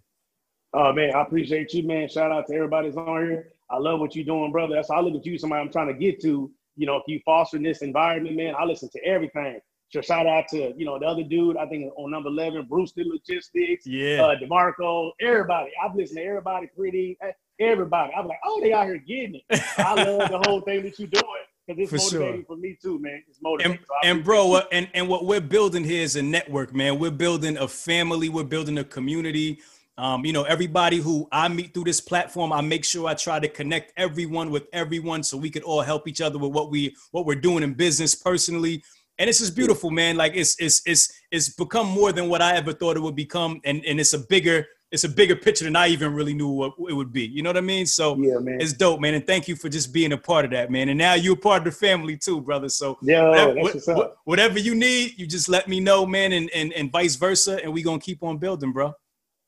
Oh man, I appreciate you, man. Shout out to everybody's on here. I love what you're doing, brother. That's how I look at you, somebody I'm trying to get to. You know, if you foster this environment, man, I listen to everything. So shout out to you know the other dude. I think on number eleven, Brewster Logistics. Yeah. Uh, Demarco, everybody. I've listened to everybody. Pretty eh, everybody. I'm like, oh, they out here getting it. I love the whole thing that you're doing because it's for motivating sure. for me too, man. It's motivating. And, so and bro, uh, and and what we're building here is a network, man. We're building a family. We're building a community. Um, you know, everybody who I meet through this platform, I make sure I try to connect everyone with everyone so we could all help each other with what we what we're doing in business personally. And it's just beautiful, man. Like it's it's it's it's become more than what I ever thought it would become, and and it's a bigger it's a bigger picture than I even really knew what it would be. You know what I mean? So yeah, man. it's dope, man. And thank you for just being a part of that, man. And now you're a part of the family too, brother. So yeah, whatever, whatever you need, you just let me know, man, and and, and vice versa. And we gonna keep on building, bro.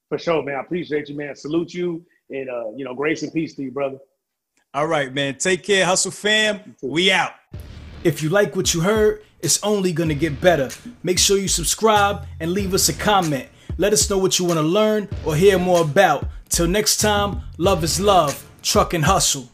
For sure, man. I appreciate you, man. Salute you, and uh, you know, grace and peace to you, brother. All right, man. Take care, hustle fam. We out. If you like what you heard, it's only gonna get better. Make sure you subscribe and leave us a comment. Let us know what you want to learn or hear more about. Till next time, love is love, truck and hustle.